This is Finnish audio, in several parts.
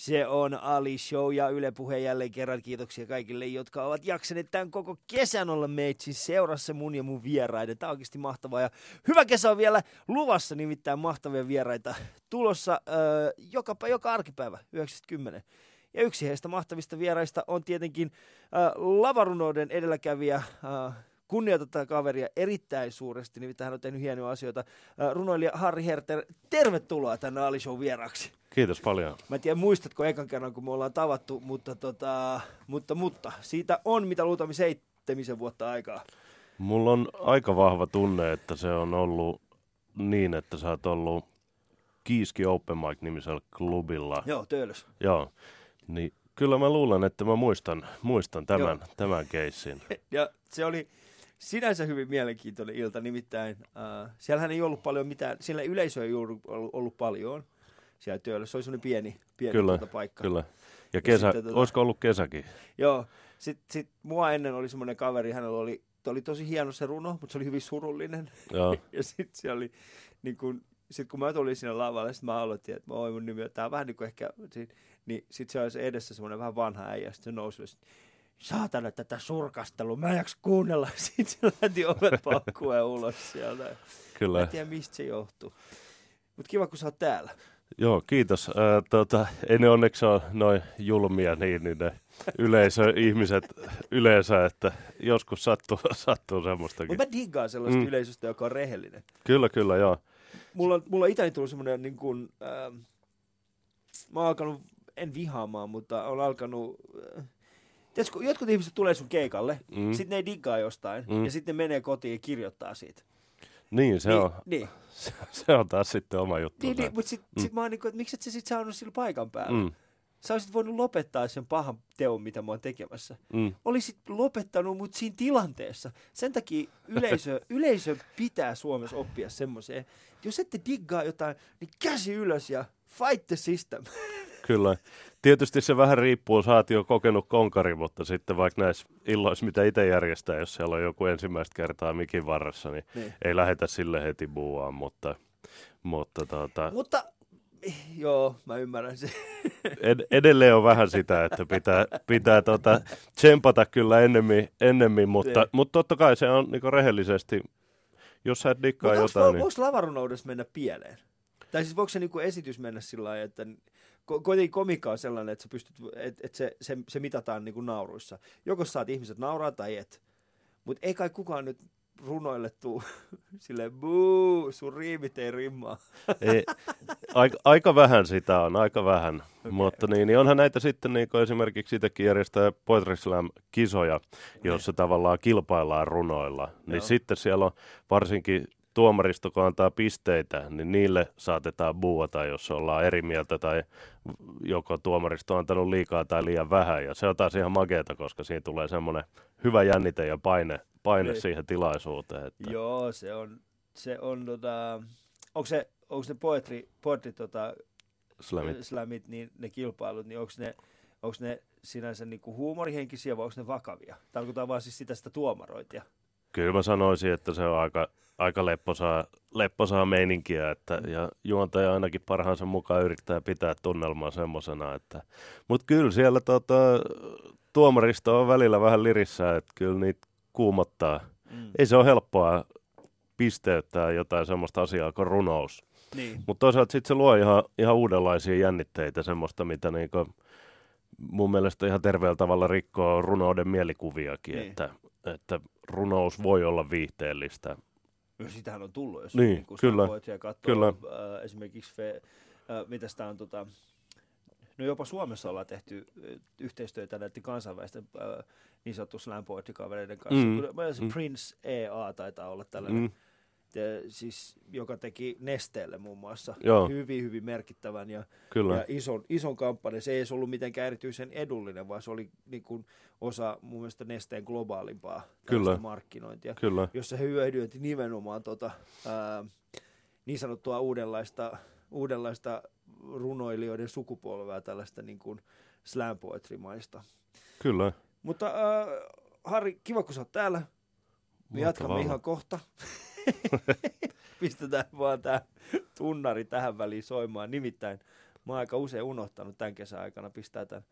Se on Ali Show ja Yle Puhe jälleen kerran. Kiitoksia kaikille, jotka ovat jaksaneet tämän koko kesän olla meitsi seurassa mun ja mun vieraiden. Tämä on oikeasti mahtavaa ja hyvä kesä on vielä luvassa, nimittäin mahtavia vieraita tulossa äh, joka, joka arkipäivä 90. Ja yksi heistä mahtavista vieraista on tietenkin äh, lavarunouden edelläkävijä, äh, kunnioitetaan kaveria erittäin suuresti, nimittäin hän on tehnyt hienoja asioita. Runoilija Harri Herter, tervetuloa tänne Ali Show vieraksi. Kiitos paljon. Mä en tiedä, muistatko ekan kerran, kun me ollaan tavattu, mutta, tota, mutta, mutta siitä on mitä luultavasti seitsemisen vuotta aikaa. Mulla on aika vahva tunne, että se on ollut niin, että sä oot ollut Kiiski Open Mic-nimisellä klubilla. Joo, töölös. Joo, niin kyllä mä luulen, että mä muistan, muistan tämän, Joo. tämän keissin. ja se oli sinänsä hyvin mielenkiintoinen ilta, nimittäin äh, siellähän ei ollut paljon mitään, siellä yleisöä ei ollut, ollut paljon siellä työllä. Se oli semmoinen pieni, pieni kyllä, tuota paikka. Kyllä, ja kesä, ja sitten, tuota, olisiko ollut kesäkin? Joo, sitten sit mua ennen oli semmoinen kaveri, hänellä oli, oli tosi hieno se runo, mutta se oli hyvin surullinen. Joo. ja sitten se oli, niin kun, sit kun mä tulin sinne lavalle, sitten mä aloitin, että oi mun nimi, tää on vähän niin kuin ehkä, niin sitten se oli edessä semmoinen vähän vanha äijä, sitten se nousi, sit, saatana tätä surkastelua, mä en jaksa kuunnella. Sitten se lähti ovet paukkuun ulos sieltä. Kyllä. Mä en tiedä, mistä se johtuu. Mutta kiva, kun sä oot täällä. Joo, kiitos. Äh, tota, ei ne onneksi ole noin julmia niin, niin ne yleisöihmiset yleensä, että joskus sattuu, sattuu semmoistakin. Mutta mä diggaan sellaista mm. yleisöstä, joka on rehellinen. Kyllä, kyllä, joo. Mulla on, mulla on itäni tullut semmoinen, niin kuin, äh, mä oon alkanut, en vihaamaan, mutta on alkanut, äh, tiedätkö, jotkut ihmiset tulee sun keikalle, mm. sitten ne ei diggaa jostain, mm. ja sitten ne menee kotiin ja kirjoittaa siitä. Niin, se niin, on. Niin. Se, se on taas sitten oma juttu. Niin, niin mutta sitten mm. sit mä oon niin kuin, että miksi et sä sit saanut sillä paikan päällä? Mm. Sä olisit voinut lopettaa sen pahan teon, mitä mä oon tekemässä. Mm. Olisit lopettanut mut siinä tilanteessa. Sen takia yleisö, yleisö pitää Suomessa oppia semmoiseen. Jos ette diggaa jotain, niin käsi ylös ja fight the system. Kyllä. Tietysti se vähän riippuu, sä oot jo kokenut konkari, mutta sitten vaikka näissä illoissa, mitä itse järjestää, jos siellä on joku ensimmäistä kertaa mikin varressa, niin, niin. ei lähetä sille heti buuaan, mutta... Mutta, tuota... mutta joo, mä ymmärrän sen. Ed- edelleen on vähän sitä, että pitää, pitää tuota, tsempata kyllä ennemmin, ennemmin mutta, niin. mutta totta kai se on niin rehellisesti, jos sä et dikkaa jotain. Voiko, niin... voiko lavarunoudessa mennä pieleen? Tai siis voiko se niin esitys mennä sillä lailla, että kuitenkin komikka on sellainen, että, sä pystyt, että, että se, se, se mitataan niin kuin nauruissa. Joko saat ihmiset nauraa tai et. Mutta ei kai kukaan nyt runoille tuu silleen, buu, sun riimit ei rimmaa. Ei, aika, aika, vähän sitä on, aika vähän. Okay. Mutta niin, niin onhan näitä sitten niin kuin esimerkiksi itsekin järjestää Poetry Slam-kisoja, joissa okay. tavallaan kilpaillaan runoilla. Niin Joo. Niin sitten siellä on varsinkin tuomaristo, kun antaa pisteitä, niin niille saatetaan buuata, jos ollaan eri mieltä tai joko tuomaristo on antanut liikaa tai liian vähän. Ja se on taas ihan makeeta, koska siinä tulee semmoinen hyvä jännite ja paine, paine niin. siihen tilaisuuteen. Että... Joo, se on, se on tota, onko se, onko ne poetry, poetry tota, slamit. slamit, niin ne kilpailut, niin onko ne, onko ne sinänsä niinku huumorihenkisiä vai onko ne vakavia? Tarkoitan vaan siis sitä, sitä tuomarointia. Kyllä mä sanoisin, että se on aika, aika lepposaa, lepposaa meininkiä, että, ja juontaja ainakin parhaansa mukaan yrittää pitää tunnelmaa semmoisena, että, mutta kyllä siellä tota, tuomaristo on välillä vähän lirissä, että kyllä niitä kuumottaa. Mm. Ei se ole helppoa pisteyttää jotain semmoista asiaa kuin runous. Niin. Mutta toisaalta sitten se luo ihan, ihan uudenlaisia jännitteitä, semmoista, mitä niinku, mun mielestä ihan terveellä tavalla rikkoo runouden mielikuviakin, niin. että, että runous voi olla viihteellistä. No sitähän on tullut, jos niin, niin kyllä, katsoo, kyllä. Äh, esimerkiksi fe, äh, mitä sitä on, tota, no jopa Suomessa ollaan tehty äh, yhteistyötä näiden kansainvälisten äh, niin sanottu slam kanssa. Mm. Se mm. Prince EA taitaa olla tällainen. Mm siis, joka teki Nesteelle muun muassa Joo. hyvin, hyvin merkittävän ja, Kyllä. ja ison, ison kampanjan. Se ei edes ollut mitenkään erityisen edullinen, vaan se oli niin kuin osa mun mielestä Nesteen globaalimpaa Kyllä. markkinointia, Kyllä. jossa he hyödynti nimenomaan tota, ää, niin sanottua uudenlaista, uudenlaista runoilijoiden sukupolvea, tällaista niin kuin slam poetry-maista. Kyllä. Mutta äh, Harri, kiva kun sä oot täällä. Me jatkamme ihan kohta. Pistetään vaan tämä tunnari tähän väliin soimaan. Nimittäin Mä oon aika usein unohtanut tämän kesän aikana pistää tämän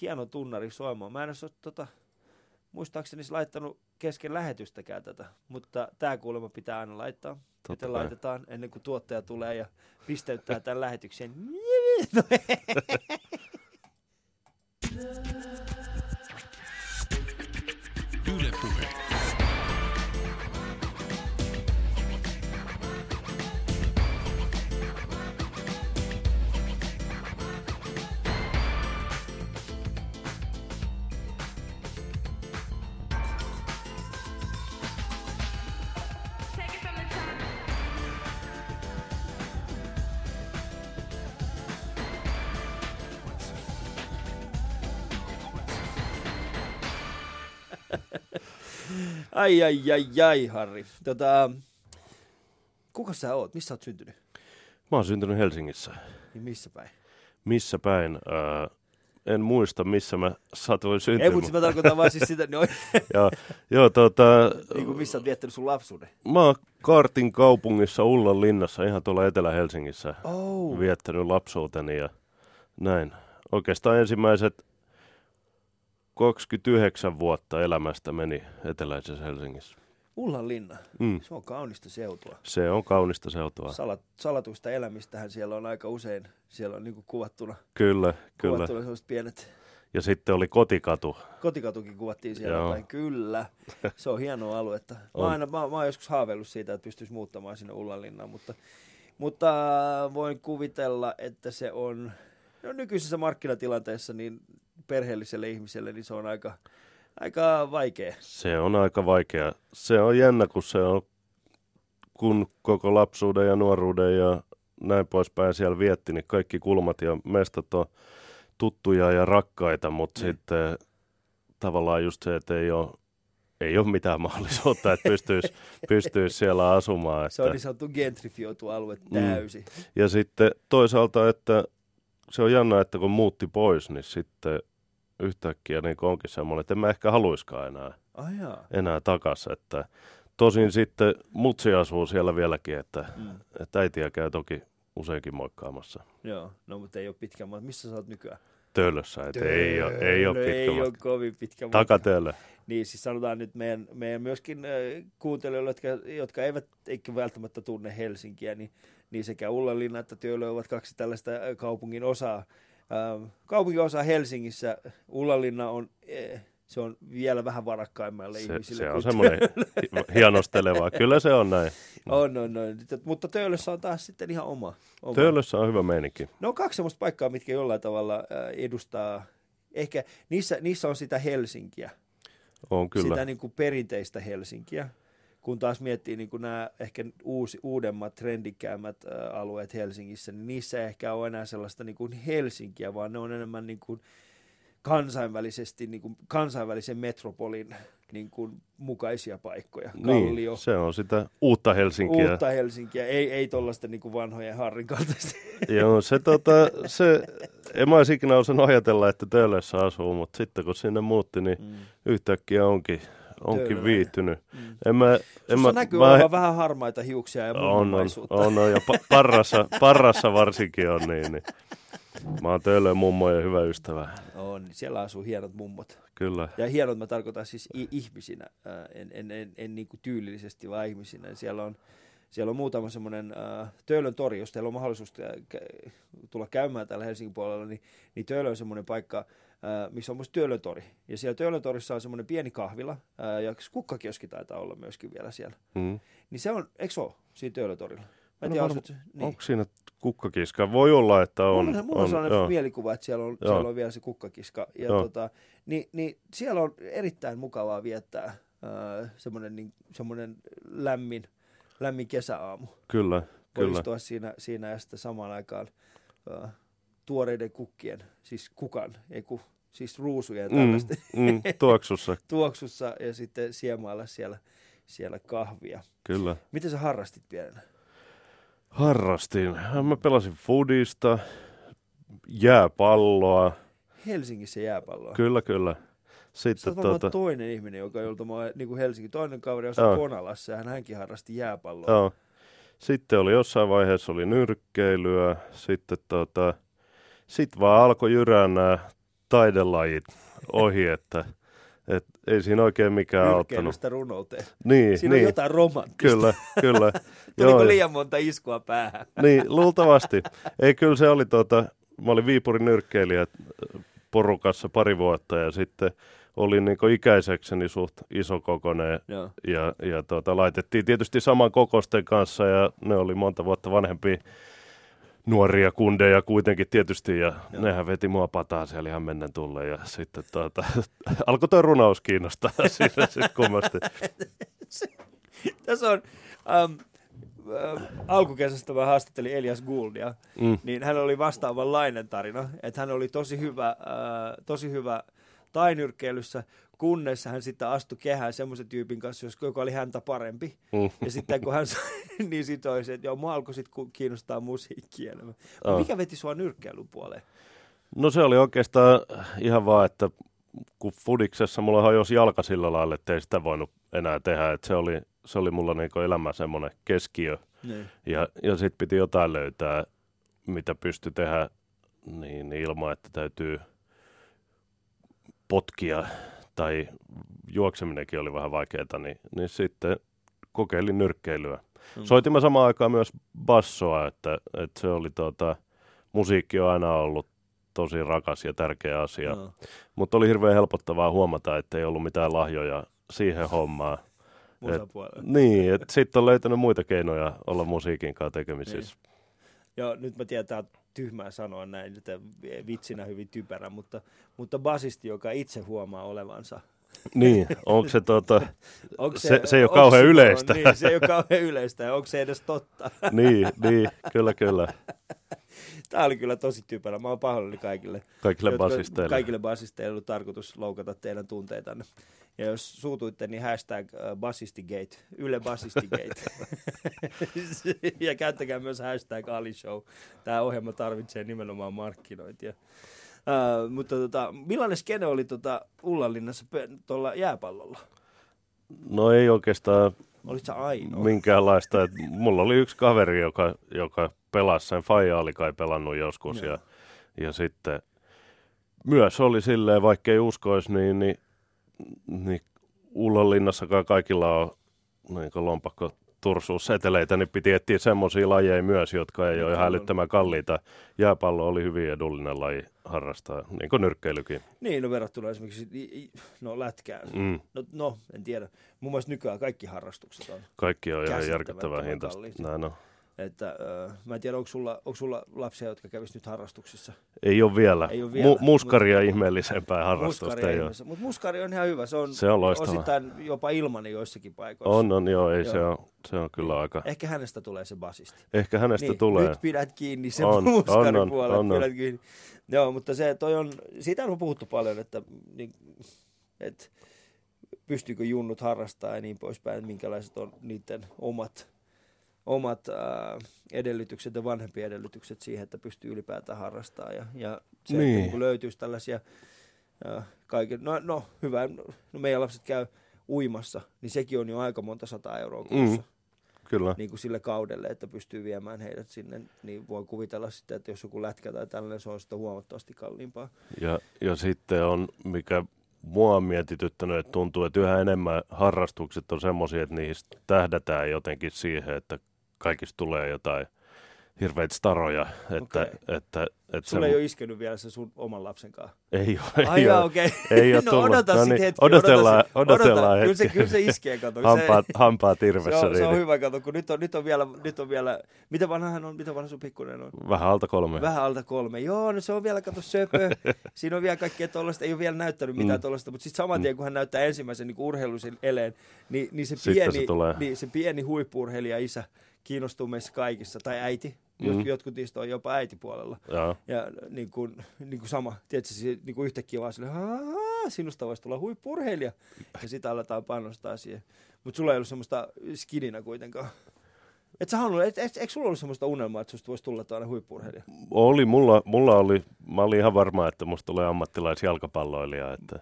hienon tunnari soimaan. Mä en ole tota, muistaakseni laittanut kesken lähetystäkään tätä, mutta tämä kuulemma pitää aina laittaa. Totta Miten kai. laitetaan ennen kuin tuottaja tulee ja pisteyttää tämän lähetyksen. Ai, ai, ai, ai, Harri. Tota, kuka sä oot? Missä oot syntynyt? Mä oon syntynyt Helsingissä. Niin missä päin? Missä päin? Ää, en muista, missä mä satuin Ei, syntymään. mutta mä tarkoitan vaan siis sitä, no, ja, joo, tota, niin kuin missä oot viettänyt sun lapsuuden. mä oon Kartin kaupungissa Ullan linnassa, ihan tuolla Etelä-Helsingissä, Oh. viettänyt lapsuuteni ja näin. Oikeastaan ensimmäiset 29 vuotta elämästä meni eteläisessä Helsingissä. Ullan linna. Mm. Se on kaunista seutua. Se on kaunista seutua. Salat, salatuista elämistähän siellä on aika usein, siellä on niin kuvattuna, Kyllä, kyllä. kuvattuna sellaiset pienet, Ja sitten oli kotikatu. kotikatukin kuvattiin siellä Joo. päin. Kyllä, se on hienoa aluetta. Mä, On. aina, mä, mä oon joskus haaveillut siitä, että pystyisi muuttamaan sinne Ullanlinnaan, mutta, mutta voin kuvitella, että se on no, nykyisessä markkinatilanteessa niin perheelliselle ihmiselle niin se on aika, aika vaikea. Se on aika vaikea. Se on jännä, kun se on, kun koko lapsuuden ja nuoruuden ja näin poispäin siellä vietti, niin kaikki kulmat ja mestat on tuttuja ja rakkaita, mutta Niin. sitten tavallaan just se, että ei ole, ei ole mitään mahdollisuutta, että pystyisi, pystyisi siellä asumaan. Se on Että, niin sanottu gentrifioitu alue Mm. täysin. ja sitten toisaalta, että se on jännä, että kun muutti pois, niin sitten yhtäkkiä niin onkin semmoinen, että en mä ehkä haluiskaan enää jaa. enää takaisin. Että tosin sitten mutsi asuu siellä vieläkin, että, Mm. että äitiä käy toki useinkin moikkaamassa Joo, no mutta ei ole pitkä matka. Missä sä oot nykyään? töölössä, että ei ole, ei ole pitkä Ei ole matka. kovin pitkä matka. Takatöölö. Niin, siis sanotaan nyt meidän, meidän myöskin äh, kuuntelijoille, jotka, jotka eivät eikä välttämättä tunne Helsinkiä, niin, niin sekä Ullanlinna että Työllä ovat kaksi tällaista kaupungin osaa. Ähm, kaupungin osa Helsingissä, Ullanlinna on, eh, se on vielä vähän varakkaimmalle Se, ihmisille. se on semmoinen hi- hienosteleva. Kyllä se on näin. On, on, on. Mutta Töölössä on taas sitten ihan oma. oma. Töölössä on hyvä meininki. Ne on kaksi semmoista paikkaa, mitkä jollain tavalla edustaa, ehkä niissä, niissä on sitä Helsinkiä, On kyllä. sitä niin kuin perinteistä Helsinkiä, kun taas miettii niin kuin nämä ehkä uusi, uudemmat, trendikkäämmät alueet Helsingissä, niin niissä ei ehkä ole enää sellaista niin kuin Helsinkiä, vaan ne on enemmän niin kuin kansainvälisesti, niin kuin kansainvälisen metropolin niin kuin mukaisia paikkoja. Kallio, Niin, se on sitä uutta Helsinkiä. uutta Helsinkiä, ei, ei tuollaista niin kuin vanhojen Harrin kaltaista. Joo, se, tota, se, en mä olisi ikinä osannut ajatella, että Töölössä asuu, mutta sitten kun sinne muutti, niin Mm. yhtäkkiä onkin, onkin viihtynyt. Mm. En mä, en mä, näkyy mä, olevan vähän harmaita hiuksia ja on, on, on, on, ja pa- parrassa, parrassa varsinkin on niin, niin. Mä oon Töölön mummojen hyvä ystävä, On, siellä asuu hienot mummot. kyllä. Ja hienot mä tarkoitan siis ihmisinä, en, en, en, en niin kuin tyylillisesti, vaan ihmisinä. Siellä on, siellä on muutama semmoinen äh, Töölön tori, jos teillä on mahdollisuus kä- kä- tulla käymään täällä Helsingin puolella, niin, niin Töölö on semmoinen paikka, äh, missä on myös Töölön tori. Ja siellä Töölön torissa on semmoinen pieni kahvila, äh, ja kukkakioski taitaa olla myöskin vielä siellä. Mm. Niin se on, eikö se ole siinä Töölön torilla? No tiedä, varma- asut- niin. Onko siinä kukkakiska? Voi olla, että on. mulla on, mulla on sellainen joo. mielikuva, että siellä on, Joo. siellä on vielä se kukkakiska. Ja Joo. tota, niin, niin siellä on erittäin mukavaa viettää äh, semmoinen, niin, semmoinen lämmin, lämmin kesäaamu. Kyllä, Voi kyllä. istua siinä, siinä ja sitten samaan aikaan äh, tuoreiden kukkien, siis kukan, ei ku, siis ruusujen Mm, tällaisten mm, tuoksussa, tuoksussa ja sitten siemailla siellä, siellä kahvia. kyllä. Miten sä harrastit pienenä? Harrastin. Mä pelasin foodista, jääpalloa. Helsingissä jääpalloa. Kyllä, kyllä. Sitten oot varmaan tuota, toinen ihminen, joka jolta mä niin kuin Helsinki, toinen kaveri asui Joo. Konalassa ja hän hänkin harrasti jääpalloa. joo. Sitten oli jossain vaiheessa oli nyrkkeilyä, sitten tuota, sitten vaan alkoi jyrää nämä taidelajit ohi, että et ei siinä oikein mikään auttanut. Runouteen. Niin, Siinä niin. on jotain romanttista. Kyllä, kyllä. Tuliko liian monta iskua päähän? Niin, luultavasti. Ei, kyllä se oli tota, mä olin Viipurin nyrkkeilijä äh, porukassa pari vuotta ja sitten olin niin ikäisekseni suht isokokoinen Joo. ja, ja tota, laitettiin tietysti saman kokosten kanssa ja ne oli monta vuotta vanhempia nuoria kundeja kuitenkin tietysti ja Joo. nehän veti mua pataa siellä ihan mennen tulle ja sitten tota, alkoi tuo runaus kiinnostaa siinä sitten kummasti. Tässä on... Um, alkukesästä mä haastattelin Elias Gouldia, Mm. niin hän oli vastaavanlainen tarina, että hän oli tosi hyvä, äh, tosi hyvä tainyrkkeilyssä, kunnes hän sitten astui kehään semmoisen tyypin kanssa, joka oli häntä parempi. Mm. Ja sitten kun hän sai, niin sitten oli se, että joo, mua alkoi sitten kiinnostaa musiikki enemmän. Oh. Mikä veti sua nyrkkeilyn puoleen? No se oli oikeastaan ihan vaan, että kun fudiksessa mulla hajosi jalka sillä lailla, että ei sitä voinut enää tehdä. Että se, oli, se oli mulla niinku elämä semmoinen keskiö. Niin. Ja, ja sitten piti jotain löytää, mitä pystyi tehdä niin, niin ilman, että täytyy potkia tai juokseminenkin oli vähän vaikeaa, niin, niin sitten kokeilin nyrkkeilyä. Mm. Soitin mä samaan aikaan myös bassoa, että, että se oli tota, musiikki on aina ollut tosi rakas ja tärkeä asia. Joo. Mutta oli hirveän helpottavaa huomata, että ei ollut mitään lahjoja siihen hommaan. Musapuolella. Niin, että sitten on löytänyt muita keinoja olla musiikin kanssa tekemisissä. Joo, nyt mä tiedän, tää on tyhmää sanoa näin, että vitsinä hyvin typerä, mutta, mutta basisti, joka itse huomaa olevansa. Niin, onko se tota, Onko Se- se ei ole kauhean se- yleistä. Niin, se ei ole kauhean yleistä, onko se edes totta? niin, niin, kyllä, kyllä, Tämä oli kyllä tosi typerä. Mä oon pahoillani kaikille. kaikille jotka- basisteille. Kaikille basisteille ei ollut tarkoitus loukata teidän tunteitanne. Ja jos suutuitte, niin hashtag uh, basistigate, Yle Basistigate. ja käyttäkää myös hashtag Ali Show. Tämä ohjelma tarvitsee nimenomaan markkinointia. Uh, mutta tota, millainen skene oli tota Ullanlinnassa tuolla jääpallolla? No ei oikeastaan Olit sä ainoa? minkäänlaista. Et mulla oli yksi kaveri, joka, joka pelasi sen. Faija oli kai pelannut joskus. Joo. Ja, ja sitten myös oli silleen, vaikka ei uskoisi, niin, niin, niin Ullonlinnassakaan kaikilla on niin lompakko tursuusseteleitä, niin piti etsiä semmoisia lajeja myös, jotka ei ole ihan älyttömän kalliita. Jääpallo oli hyvin edullinen laji harrastaa, niin kuin nyrkkeilykin. Niin, no verrattuna esimerkiksi no, lätkään. Mm. No, no, en tiedä. Mun mielestä nykyään kaikki harrastukset on. Kaikki on ihan järkyttävän hintaista. Näin on. Että, äh, mä en tiedä, onko sulla, onko sulla lapsia, jotka kävis nyt harrastuksissa? Ei ole vielä. Ei ole vielä. Mu- muskaria ihmeellisempää harrastusta ei ole. Mutta muskari on ihan hyvä. Se on, Se on loistava. osittain jopa ilmanen joissakin paikoissa. On, on, joo, ei Joo. se on, se on kyllä aika. Ehkä hänestä tulee se basisti. Ehkä hänestä niin, tulee. Nyt pidät kiinni sen On, muskarin on, on, on, on. Pidät kiinni. Joo, mutta se toi on, siitä on puhuttu paljon, että, niin, että pystyykö junnut harrastaa ja niin poispäin, että minkälaiset on niiden omat, omat ää, edellytykset ja vanhempien edellytykset siihen, että pystyy ylipäätään harrastaa. Ja, ja se, niin. Että kun löytyisi tällaisia ää, kaiken, no, no hyvä, no meidän lapset käy uimassa, niin sekin on jo aika monta sataa euroa kuussa. Mm. Kyllä. Niin kuin sille kaudelle, että pystyy viemään heidät sinne, niin voi kuvitella sitten, että jos joku lätkä tai tällainen, se on sitten huomattavasti kalliimpaa. Ja, ja sitten on, mikä mua on mietityttänyt, että tuntuu, että yhä enemmän harrastukset on semmoisia, että niistä tähdätään jotenkin siihen, että kaikista tulee jotain hirveitä staroja. Että, Okei. että, että Sulla ei ole iskenyt vielä se sun oman lapsen kanssa. ei ole. Ai ole. okei. Ei ole no tullut. odota No sitten niin, hetki. odotellaan- odota, se- odotellaan odota. Kyllä se, hetki. kyllä se iskee, kato. Hampaat, se, hampaat se, irvessä. on, se on niin hyvä, kato, kun nyt on, nyt on vielä, nyt on vielä, mitä vanha hän on, mitä vanha sun pikkuinen on? Vähän alta kolme. Vähän alta kolme. Joo, no se on vielä, kato, söpö. Siinä on vielä kaikkea tuollaista, ei ole vielä näyttänyt mitään Mm. tuollaista, mutta sitten saman tien, kun hän näyttää ensimmäisen niin urheiluisen eleen, niin, niin se, pieni, se tulee. niin se pieni huippurheilija isä kiinnostuu meissä kaikissa, tai äiti. Mm. Mm. Jotkut niistä on jopa äitipuolella. Joo. Ja niin kuin, niin kuin sama, se, niin kuin yhtäkkiä vaan silleen, "Aa, sinusta voisi tulla huippurheilija. Ja sitä aletaan panostaa siihen. Mutta sulla ei ollut semmoista skidinä kuitenkaan. Et sä halunnut, et, et, eikö sulla ollut semmoista unelmaa, että susta voisi tulla tuonne huippurheilija? Oli, mulla, mulla oli, mä olin ihan varma, että musta tulee ammattilaisjalkapalloilija, että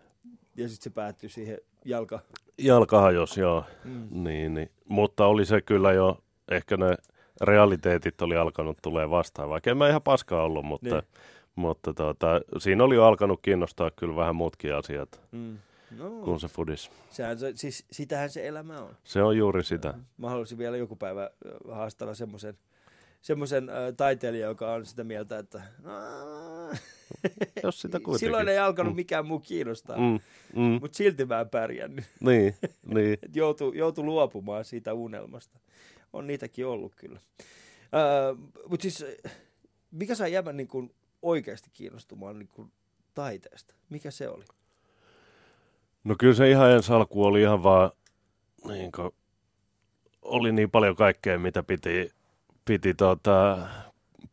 Ja sitten se päättyi siihen jalka. jalka jos joo. Mm. Niin, niin. Mutta oli se kyllä jo, ehkä ne realiteetit oli alkanut tulee vastaan, vaikka en mä ihan paskaa ollut, mutta, Niin. Mutta tota, siinä oli jo alkanut kiinnostaa kyllä vähän muutkin asiat Mm. No, kuin se fudis. sehän se, siis sitähän se elämä on. Se on juuri sitä. Mä haluaisin vielä joku päivä ö, haastella semmoisen semmoisen äh, taiteilijan, joka on sitä mieltä, että no, Jos sitä kuitenkin. silloin ei alkanut Mm. mikään muu kiinnostaa, mm. Mm, mutta silti mä en pärjännyt. niin, niin. Et joutu, joutu luopumaan siitä unelmasta. On niitäkin ollut kyllä. Äh, mutta siis, mikä sai jäbän niin kuin oikeasti kiinnostumaan niin kuin taiteesta? Mikä se oli? No kyllä se ihan ensi alku oli ihan vaan, niin kuin, oli niin paljon kaikkea, mitä piti, piti tota,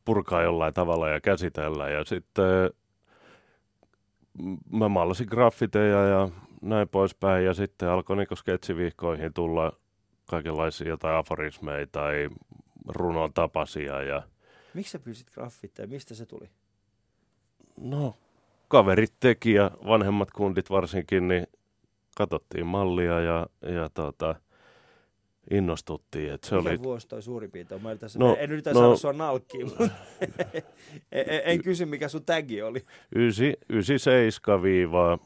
purkaa jollain tavalla ja käsitellä. Ja sitten mä maalasin graffiteja ja näin poispäin. Ja sitten alkoi niin sketsivihkoihin tulla kaikenlaisia jotain aforismeja tai runon tapasia. Ja Miksi sä pyysit graffitteja? Mistä se tuli? no, kaverit teki ja vanhemmat kundit varsinkin, niin katsottiin mallia ja, ja tota, innostuttiin. Et se Mikä oli, vuosi toi suurin piirtein? Mä yritän, No, en yritä no- saada sua nalkkiin, mutta en, en, en kysy, mikä sun tagi oli. 97 viivaa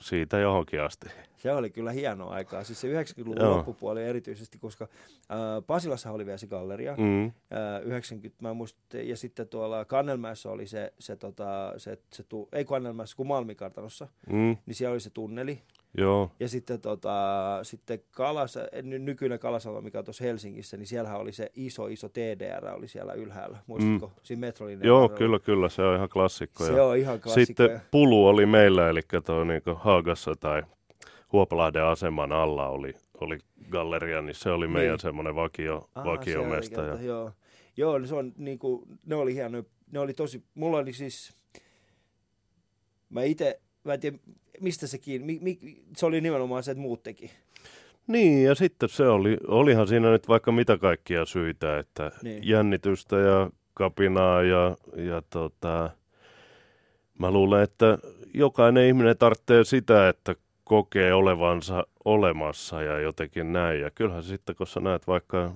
siitä johonkin asti. Se oli kyllä hienoa aikaa. Siis se 90-luvun Joo. loppupuoli erityisesti, koska äh, Pasilassa oli vielä se galleria. Mm, Äh, 90, mä muistin, ja sitten tuolla Kannelmäessä oli se, se, tota, se, se tu, ei Kannelmäessä, kun Malmikartanossa, mm, niin siellä oli se tunneli. joo, Ja sitten, tota, sitten Kalas, ny, nykyinen Kalasalo, mikä on tuossa Helsingissä, niin siellähän oli se iso, iso TDR oli siellä ylhäällä. Muistatko? Mm. Siinä metrolinjan joo, varrella. kyllä, kyllä, se on ihan klassikko. Se ja on ihan klassikko. Sitten Pulu oli meillä, eli tuo niinku Haagassa tai Huopalahden aseman alla oli, oli galleria, niin se oli meidän Niin. semmoinen vakio, Aa, vakiomesta. siellä Ja, Joo, joo niin se on, niinku, ne oli hienoja. Ne oli tosi, mulla oli siis, mä itse, mä en tiedä, mistä se kiinni, mi, mi, se oli nimenomaan se, että muut teki. Niin, ja sitten se oli, olihan siinä nyt vaikka mitä kaikkia syitä, että Niin. niin. jännitystä ja kapinaa ja, ja tota, mä luulen, että jokainen ihminen tarvitsee sitä, että kokee olevansa olemassa ja jotenkin näin. Ja kyllähän sitten, kun sä näet vaikka,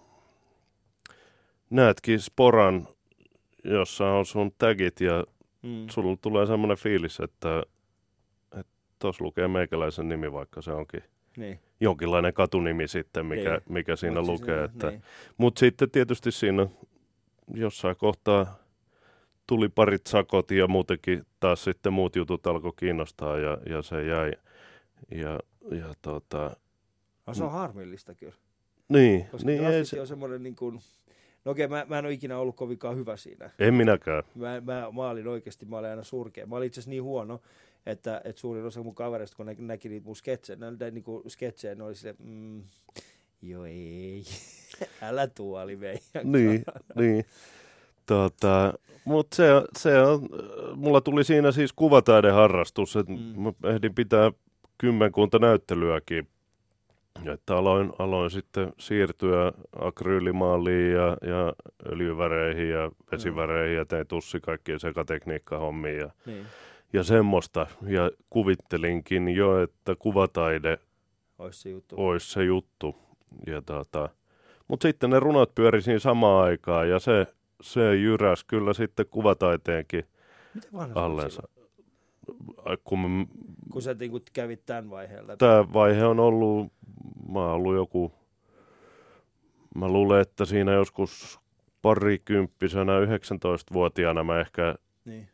näetkin sporan, jossa on sun tagit ja Mm. sulla tulee semmoinen fiilis, että, että tuossa lukee meikäläisen nimi, vaikka se onkin Niin. jonkinlainen katunimi sitten, mikä, Niin. mikä siinä Mut siis, lukee. äh, Että, Niin. Mutta sitten tietysti siinä jossain kohtaa tuli parit sakot ja muutenkin taas sitten muut jutut alkoi kiinnostaa ja, ja se jäi. Ja, ja tota, No, se on harmillista kyllä. niin, Koska niin ei, se, on semmoinen niin kuin, no okei, mä, mä en ole ikinä ollut kovinkaan hyvä siinä. en minäkään. Mä, mä, mä olin oikeasti, mä olin aina surkea. Mä olin itse asiassa niin huono, että, että suurin osa mun kavereista, kun ne näki niitä mun sketsejä, ne, ne, niinku sketsejä, ne oli silleen, mm, joo ei, älä tuoli meidän Niin, niin. Tota, Mutta se, se on, mulla tuli siinä siis kuvataideharrastus, että mm. mä ehdin pitää kymmenkunta näyttelyäkin. Että aloin, aloin sitten siirtyä akryylimaaliin ja, ja öljyväreihin ja vesiväreihin ja tein tussi kaikkien sekatekniikkahommiin ja, Niin, ja semmoista. Ja kuvittelinkin jo, että kuvataide olisi se juttu. olisi se juttu. Ja tota, mutta sitten ne runot pyöri siinä samaan aikaan ja se, se jyräs kyllä sitten kuvataiteenkin Miten allensa. silloin, Kun kun sä niin kävit tämän vaiheen läpi? tämä vaihe on ollut, mä oon ollut joku, mä luulen, että siinä joskus parikymppisenä, 19-vuotiaana mä ehkä Niin.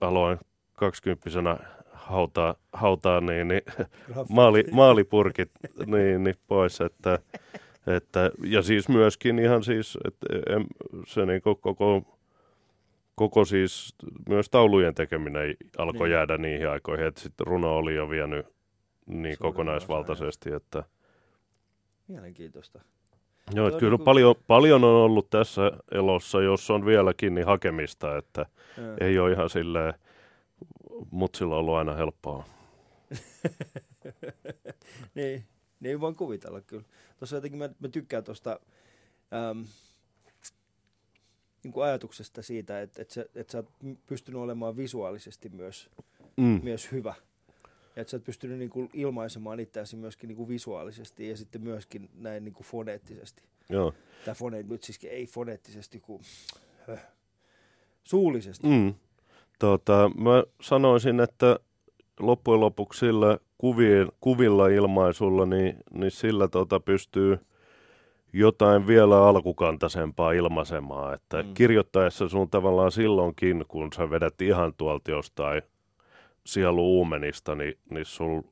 aloin kaksikymppisenä hautaa, hautaa niin, niin maali, maalipurkit niin, niin pois, että, että, ja siis myöskin ihan siis, että em, se niin koko, koko siis myös taulujen tekeminen alkoi Niin. niin. jäädä niihin aikoihin, että sitten runo oli jo vienyt niin osa kokonaisvaltaisesti, että Mielenkiintoista. joo, että kyllä niinku- paljon, paljon on ollut tässä elossa, jos on vieläkin niin hakemista, että Joo. ei ole ihan silleen, mutsilla on ollut aina helppoa. niin, niin voin kuvitella kyllä. Tuossa jotenkin mä, mä tykkään tuosta äm, niin kuin ajatuksesta siitä, että, että, sä, että sä oot pystynyt olemaan visuaalisesti myös, Mm. myös hyvä. Ja että sä oot pystynyt niin kuin ilmaisemaan itseäsi myöskin niin kuin visuaalisesti ja sitten myöskin näin niin kuin foneettisesti. Joo. Tai fone, nyt siis ei foneettisesti, kun höh. Suullisesti. Mm. Tota, mä sanoisin, että loppujen lopuksi sillä kuvien, kuvilla ilmaisulla, niin, niin sillä tota pystyy jotain vielä alkukantaisempaa ilmaisemaan. Että Mm. kirjoittaessa sun tavallaan silloinkin, kun sä vedät ihan tuolta jostain sieluuumenista, niin, niin sul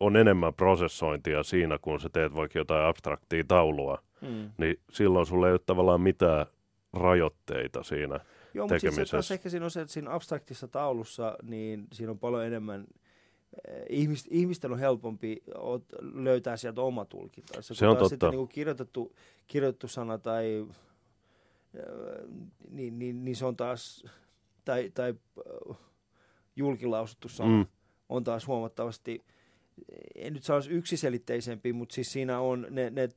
on enemmän prosessointia siinä, kun sä teet vaikka jotain abstraktia taulua. Mm. Niin silloin sulla ei ole tavallaan mitään rajoitteita siinä. Joo, mutta sitten tekemisessä. taas ehkä siinä on se, että siinä abstraktissa taulussa, niin siinä on paljon enemmän, ihmis, ihmisten on helpompi löytää sieltä oma tulkintansa. Se Kun on totta. Sitten niin kuin kirjoitettu, kirjoitettu sana tai, eh, niin, niin, niin se on taas, tai, tai eh, julkilausuttu sana Mm. on taas huomattavasti, en nyt sanoisi yksiselitteisempi, mutta siis siinä on ne, ne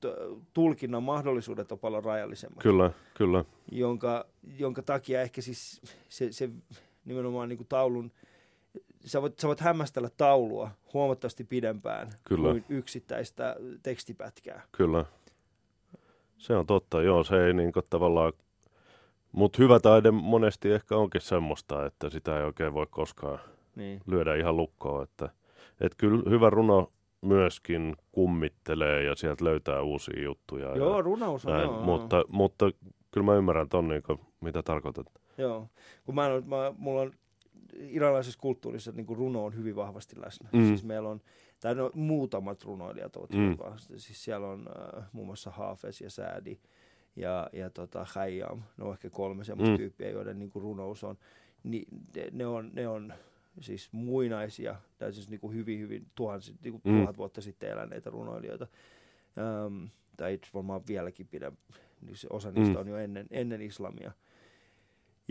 tulkinnan mahdollisuudet on paljon rajallisemmat Kyllä, kyllä. jonka, jonka takia ehkä siis se, se nimenomaan niin kuin taulun, sä voit, sä voit hämmästellä taulua huomattavasti pidempään Kyllä. kuin yksittäistä tekstipätkää. Kyllä. Se on totta, joo, se ei niinku tavallaan... Mutta hyvä taide monesti ehkä onkin semmoista, että sitä ei oikein voi koskaan Niin. lyödä ihan lukkoon. Että, et kyllä hyvä runo myöskin kummittelee ja sieltä löytää uusia juttuja. Joo, ja runaus on, näin, joo, mutta, mutta kyllä mä ymmärrän ton, niinku, mitä tarkoitat. joo. Kun mä, en mä, mulla on iranilaisessa kulttuurissa niin kuin runo on hyvin vahvasti läsnä. Mm. Siis meillä on, tai no, muutamat runoilijat ovat Mm. vahvasti. Siis siellä on äh, muun muassa Hafez ja Säädi ja, ja tota, Khayyam. Ne on ehkä kolme semmoista Mm. tyyppiä, joiden niin kuin runous on. Ni, ne, ne, on, ne on siis muinaisia, tai siis niin kuin hyvin, hyvin tuhansi, niin kuin Mm. tuhat vuotta sitten eläneitä runoilijoita. Ähm, tai varmaan vieläkin pidä, niin osa niistä Mm. on jo ennen, ennen islamia.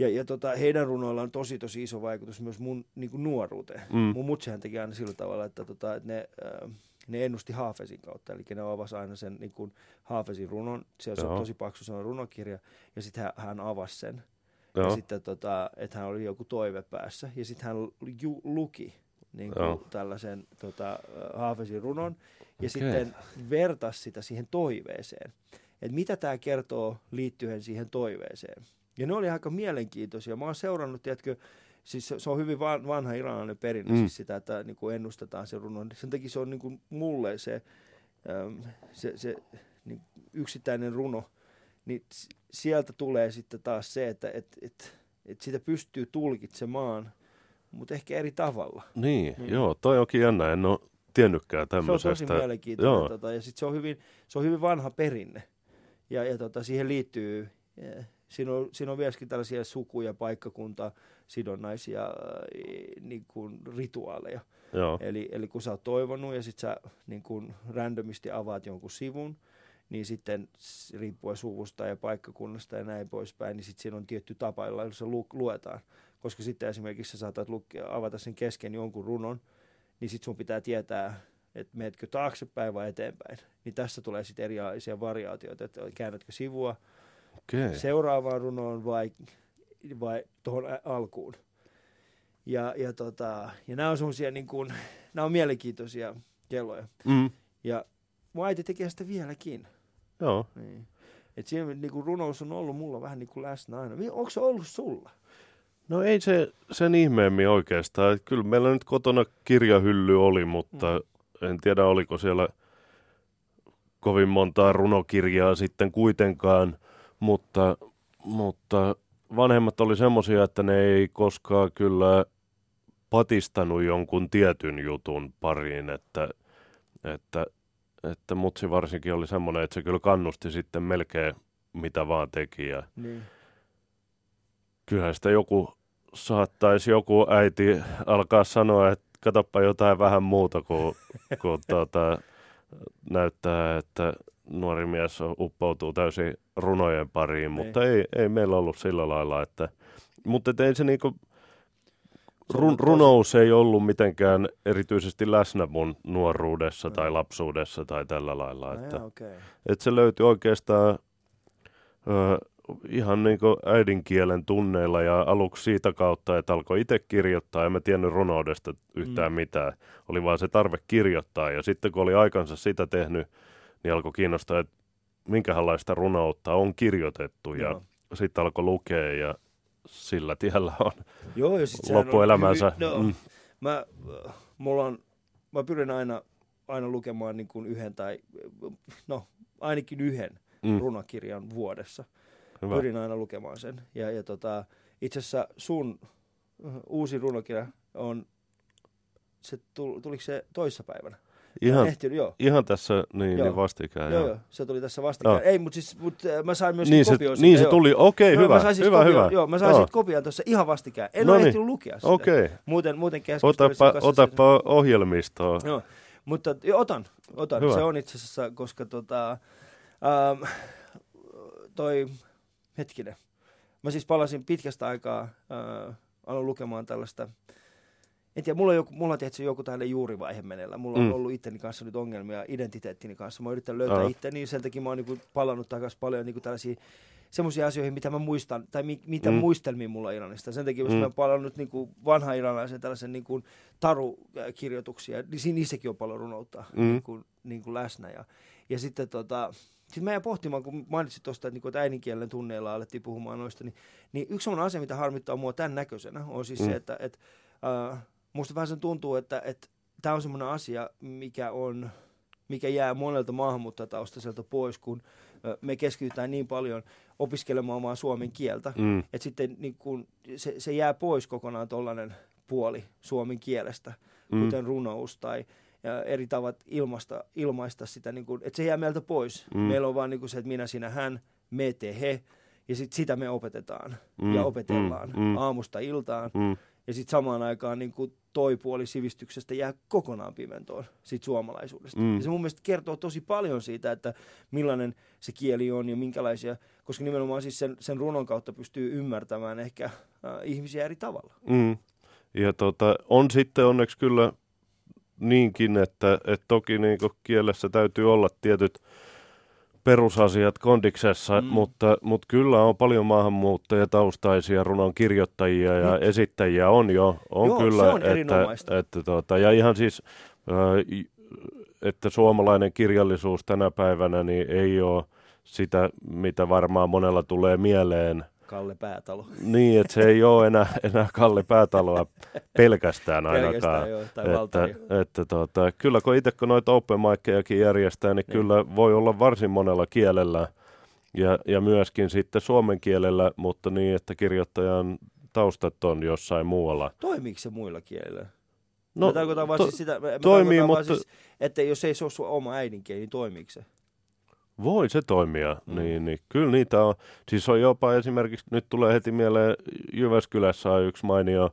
Ja, ja tota, heidän runoillaan on tosi tosi iso vaikutus myös mun niin kuin nuoruuteen. Mm. Mun mutsihan teki aina sillä tavalla, että, tota, että ne, äh, ne ennusti Haafesin kautta. Eli ne avasi aina sen niin kuin Haafesin runon. Siellä se on tosi paksu se on runokirja. Ja sitten hän, hän avasi sen. Joo, Ja sitten, tota, että hän oli joku toive päässä. Ja sitten hän ju, luki niin kuin Joo. tällaisen tota, Haafesin runon. Ja Okei. sitten vertasi sitä siihen toiveeseen. Että mitä tämä kertoo liittyen siihen toiveeseen. Ja ne oli aika mielenkiintoisia. Mä oon seurannut, tiedätkö, siis se, on hyvin van- vanha iranilainen perinne, Mm. mm. siis sitä, että niin kuin ennustetaan se runo. Sen takia se on niin kuin mulle se, äm, se, se niin yksittäinen runo, niin sieltä tulee sitten taas se, että et, et, et sitä pystyy tulkitsemaan, mutta ehkä eri tavalla. niin, Niin. joo, toi onkin jännä, en ole tiennytkään Se on tämmöisestä. tosi mielenkiintoinen. Joo. Tota, ja sitten se on hyvin, se on hyvin vanha perinne. Ja, ja tota, siihen liittyy, eh, siinä on, siinä on myöskin tällaisia suku- ja paikkakunta sidonnaisia äh, niin kuin rituaaleja. Joo, Eli, eli kun sä oot toivonut ja sitten sä niin kuin randomisti avaat jonkun sivun, niin sitten riippuen suvusta ja paikkakunnasta ja näin poispäin, niin sitten siinä on tietty tapa, jolla se lu- luetaan. Koska sitten esimerkiksi sä saatat lukea, avata sen kesken jonkun runon, niin sitten sun pitää tietää, että meetkö taaksepäin vai eteenpäin. Niin tässä tulee sitten erilaisia variaatioita, että käännätkö sivua okei. seuraavaan runoon vai, vai tuohon alkuun. Ja, ja, tota, ja nämä on semmoisia niin kuin, nämä on mielenkiintoisia kelloja. Mm, Ja mun äiti tekee sitä vieläkin. joo. Niin. Et siinä niin kuin runous on ollut mulla vähän niin kuin läsnä aina. Onko se ollut sulla? No ei se sen ihmeemmin oikeastaan. Et Kyllä meillä nyt kotona kirjahylly oli, mutta mm. en tiedä oliko siellä kovin montaa runokirjaa sitten kuitenkaan. Mutta, mutta vanhemmat oli semmoisia, että ne ei koskaan kyllä patistanut jonkun tietyn jutun pariin, että, että, että mutsi varsinkin oli semmoinen, että se kyllä kannusti sitten melkein mitä vaan teki ja Niin. kyllähän sitä joku saattaisi joku äiti alkaa sanoa, että katoppa jotain vähän muuta kuin, kuin tuota, näyttää, että nuori mies uppoutuu täysin runojen pariin, mutta ei, ei meillä ollut sillä lailla, että, mutta ei se niinku, run, runous ei ollut mitenkään erityisesti läsnä mun nuoruudessa Mm. tai lapsuudessa tai tällä lailla, Ah, että, jaa, okei. että se löytyi oikeastaan ö, ihan niin kuin äidinkielen tunneilla ja aluksi siitä kautta, että alkoi itse kirjoittaa. En mä tiennyt runoudesta yhtään mm. mitään. Oli vaan se tarve kirjoittaa ja sitten kun oli aikansa sitä tehnyt, niin alkoi kiinnostaa, että minkälaista runoutta on kirjoitettu ja Joo. sitten alkoi lukea ja sillä tiellä on Joo, ja sit sehän on loppuelämänsä. hyvin- No, Mm. mä, mulla on, mä pyrin aina, aina lukemaan niin kuin yhden tai, no ainakin yhden Mm. runokirjan vuodessa. Hyvä. Pyrin aina lukemaan sen. Ja, ja tota, itse asiassa sun uh, uusi runokirja on, se tuli, tuliko se toissapäivänä? Ihan, Ehtinyt, joo. ihan tässä niin, Joo. niin vastikään. Joo, joo. joo, se tuli tässä vastikään. Joo. Ei, mutta siis, mut, äh, mä sain myös Niin se, kopio siitä, niin se joo. tuli, okei, Mä- hyvä, mä sain siis hyvä, kopio, hyvä. Joo, mä sain siitä kopion tuossa ihan vastikään. En No ole niin. ehtinyt lukea sitä. Okei, Muuten, muuten keskustelin otapa, otapa ohjelmistoa. Joo, mutta jo, otan, otan. Hyvä. Se on itse asiassa, koska tota, ähm, toi, hetkinen, mä siis palasin pitkästä aikaa, äh, aloin lukemaan tällaista, en tiedä, mulla on joku, mulla on tietysti joku tällainen juurivaihe meneillä. Mulla on Mm. ollut itteni kanssa nyt ongelmia identiteettini kanssa. Mä oon yrittänyt löytää Aha. itteni, sen takia mä oon niinku palannut takaisin paljon niinku tällaisia semmoisia asioihin, mitä mä muistan, tai mi, mitä Mm. muistelmia mulla on Iranista. Sen takia, jos Mm. mä oon palannut niinku vanha iranilaisen tällaisen niinku tarukirjoituksia, niin siinä niissäkin on paljon runoutta Mm. niinku, niinku läsnä. Ja, ja sitten tota, sitten mä jäin pohtimaan, kun mainitsit tuosta, että, niinku, että äidinkielen tunneilla alettiin puhumaan noista, niin, niin yksi sellainen asia, mitä harmittaa mua tämän näköisenä, on siis Mm. se, että, että äh, musta vähän sen tuntuu, että, että tämä on semmoinen asia, mikä on mikä jää monelta maahanmuuttajataustaiselta pois, kun me keskitytään niin paljon opiskelemaan omaa suomen kieltä, Mm. että sitten niin kun, se, se jää pois kokonaan tuollainen puoli suomen kielestä, Mm. kuten runous tai ja eri tavat ilmaista, ilmaista sitä, niin kun, että se jää meiltä pois. Mm. Meillä on vaan niin se, että minä, sinä, hän, me, te, he, ja sit sitä me opetetaan Mm, ja opetellaan mm, mm. aamusta iltaan. Mm. Ja sitten samaan aikaan niin kuin toi puoli sivistyksestä jää kokonaan pimentoon siitä suomalaisuudesta. Mm. Ja se mun mielestä kertoo tosi paljon siitä, että millainen se kieli on ja minkälaisia, koska nimenomaan siis sen, sen runon kautta pystyy ymmärtämään ehkä äh, ihmisiä eri tavalla. Mm. Ja tota, on sitten onneksi kyllä niinkin, että, että toki niin kielessä täytyy olla tietyt perusasiat kondiksessa, mm. Mutta, mutta kyllä on paljon maahanmuuttajataustaisia runon kirjoittajia ja Nyt. esittäjiä on jo, on Joo, se kyllä, on että, erinomaista. että tota, ja ihan siis, äh, että suomalainen kirjallisuus tänä päivänä niin ei ole sitä, mitä varmaan monella tulee mieleen, Kalle Päätalo. niin, että se ei ole enää, enää Kalle Päätaloa pelkästään ainakaan. Pelkästään joo, tai että, Valtari. että tota, kyllä kun itse kun noita open mickejakin järjestää, niin, Niin. kyllä voi olla varsin monella kielellä ja, ja myöskin sitten suomen kielellä, mutta niin, että kirjoittajan taustat on jossain muualla. Toimiiko se muilla kielillä? No, tarkoitan vaan to- siis sitä, toimii, tarkoitan vaan mutta- siis, että jos ei se ole sun oma äidinkieli, niin toimiiko se? Voi se toimia, mm. Niin, niin kyllä niitä on. Siis on jopa esimerkiksi, nyt tulee heti mieleen, Jyväskylässä on yksi mainio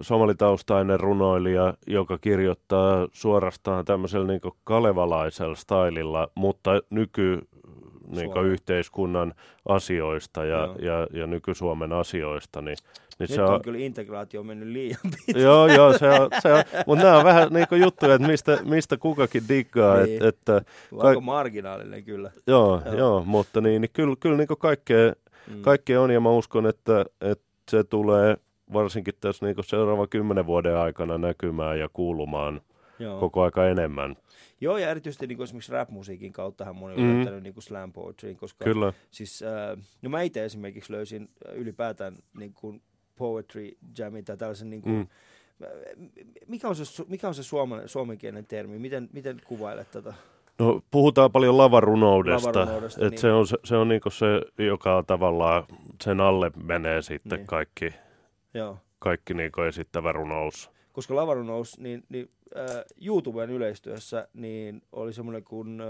somalitaustainen runoilija, joka kirjoittaa suorastaan tämmöisellä niin kalevalaisella stylilla, mutta nyky niin Suomen. yhteiskunnan asioista ja, Joo. ja, ja nyky-Suomen asioista, niin, niin Nyt se on, on, kyllä integraatio mennyt liian pitkälle. Joo, joo, se on, se on. mutta nämä on vähän niin kuin juttuja, että mistä, mistä kukakin diggaa, Niin. että, että Aika marginaalinen kyllä. joo, joo. Joo. joo mutta niin, niin kyllä, kyllä niin kaikkea, Mm. kaikkea on ja mä uskon, että, että se tulee varsinkin tässä niin seuraavan kymmenen vuoden aikana näkymään ja kuulumaan Joo. koko aika enemmän. Joo, ja erityisesti niin kuin esimerkiksi rap-musiikin kauttahan moni on mm. löytänyt niin kuin slam poetryin, koska Kyllä. siis, äh, no mä itse esimerkiksi löysin äh, ylipäätään niin kuin poetry jamin tai tällaisen niin kuin, Mm. mm. mikä on se, mikä on se suomen, suomenkielinen termi, miten, miten kuvailet tätä? No, puhutaan paljon lavarunoudesta, Lavarunoudesta, että niin. se on, se, se, on niin se, joka tavallaan sen alle menee sitten Niin. kaikki, Joo. kaikki niin esittävä runous. Koska lavarunous, niin, niin äh, YouTuben yleistyössä niin oli semmoinen kuin äh,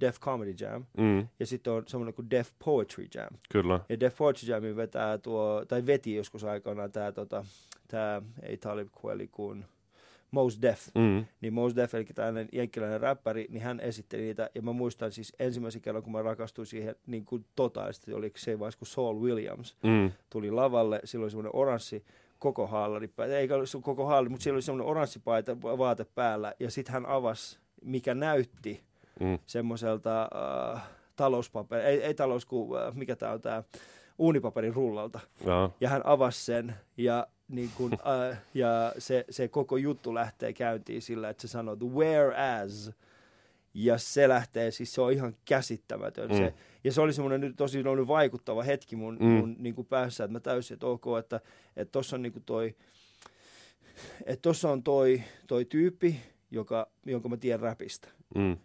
Def Comedy Jam, Mm, ja sitten on semmoinen kuin Def Poetry Jam. kyllä. Ja Def Poetry Jamin vetää tuo, tai veti joskus aikanaan tämä, tota, tää, ei Talib Kweli, kuin Mos Def. Mm, Niin Mos Def, eli tällainen jenkkiläinen räppäri, niin hän esitteli niitä, ja mä muistan siis ensimmäisen kerran, kun mä rakastuin siihen niin kuin totaalisesti, oli se vaiheessa, kun Saul Williams mm, tuli lavalle, silloin oli semmoinen oranssi koko haalari, eikä ollut koko haalari, mutta siellä oli semmoinen oransssi paita, vaate päällä, ja sitten hän avasi, mikä näytti mm, semmoiselta äh, talouspaperi, ei, ei talous, kun, äh, mikä tämä on tämä, uunipaperin rullalta. joo. Ja hän avasi sen ja, niin kun, äh, ja se, se koko juttu lähtee käyntiin sillä, että se sanoo whereas. Ja se lähtee, siis se on ihan käsittämätön. Mm. Se, ja se oli semmoinen nyt tosi vaikuttava hetki mun, Mm. mm. mun niin kuin päässä, että mä täysin, että ok, että että tossa on niin kuin toi, että tossa on toi, toi tyyppi, joka, jonka mä tiedän räpistä. Mm,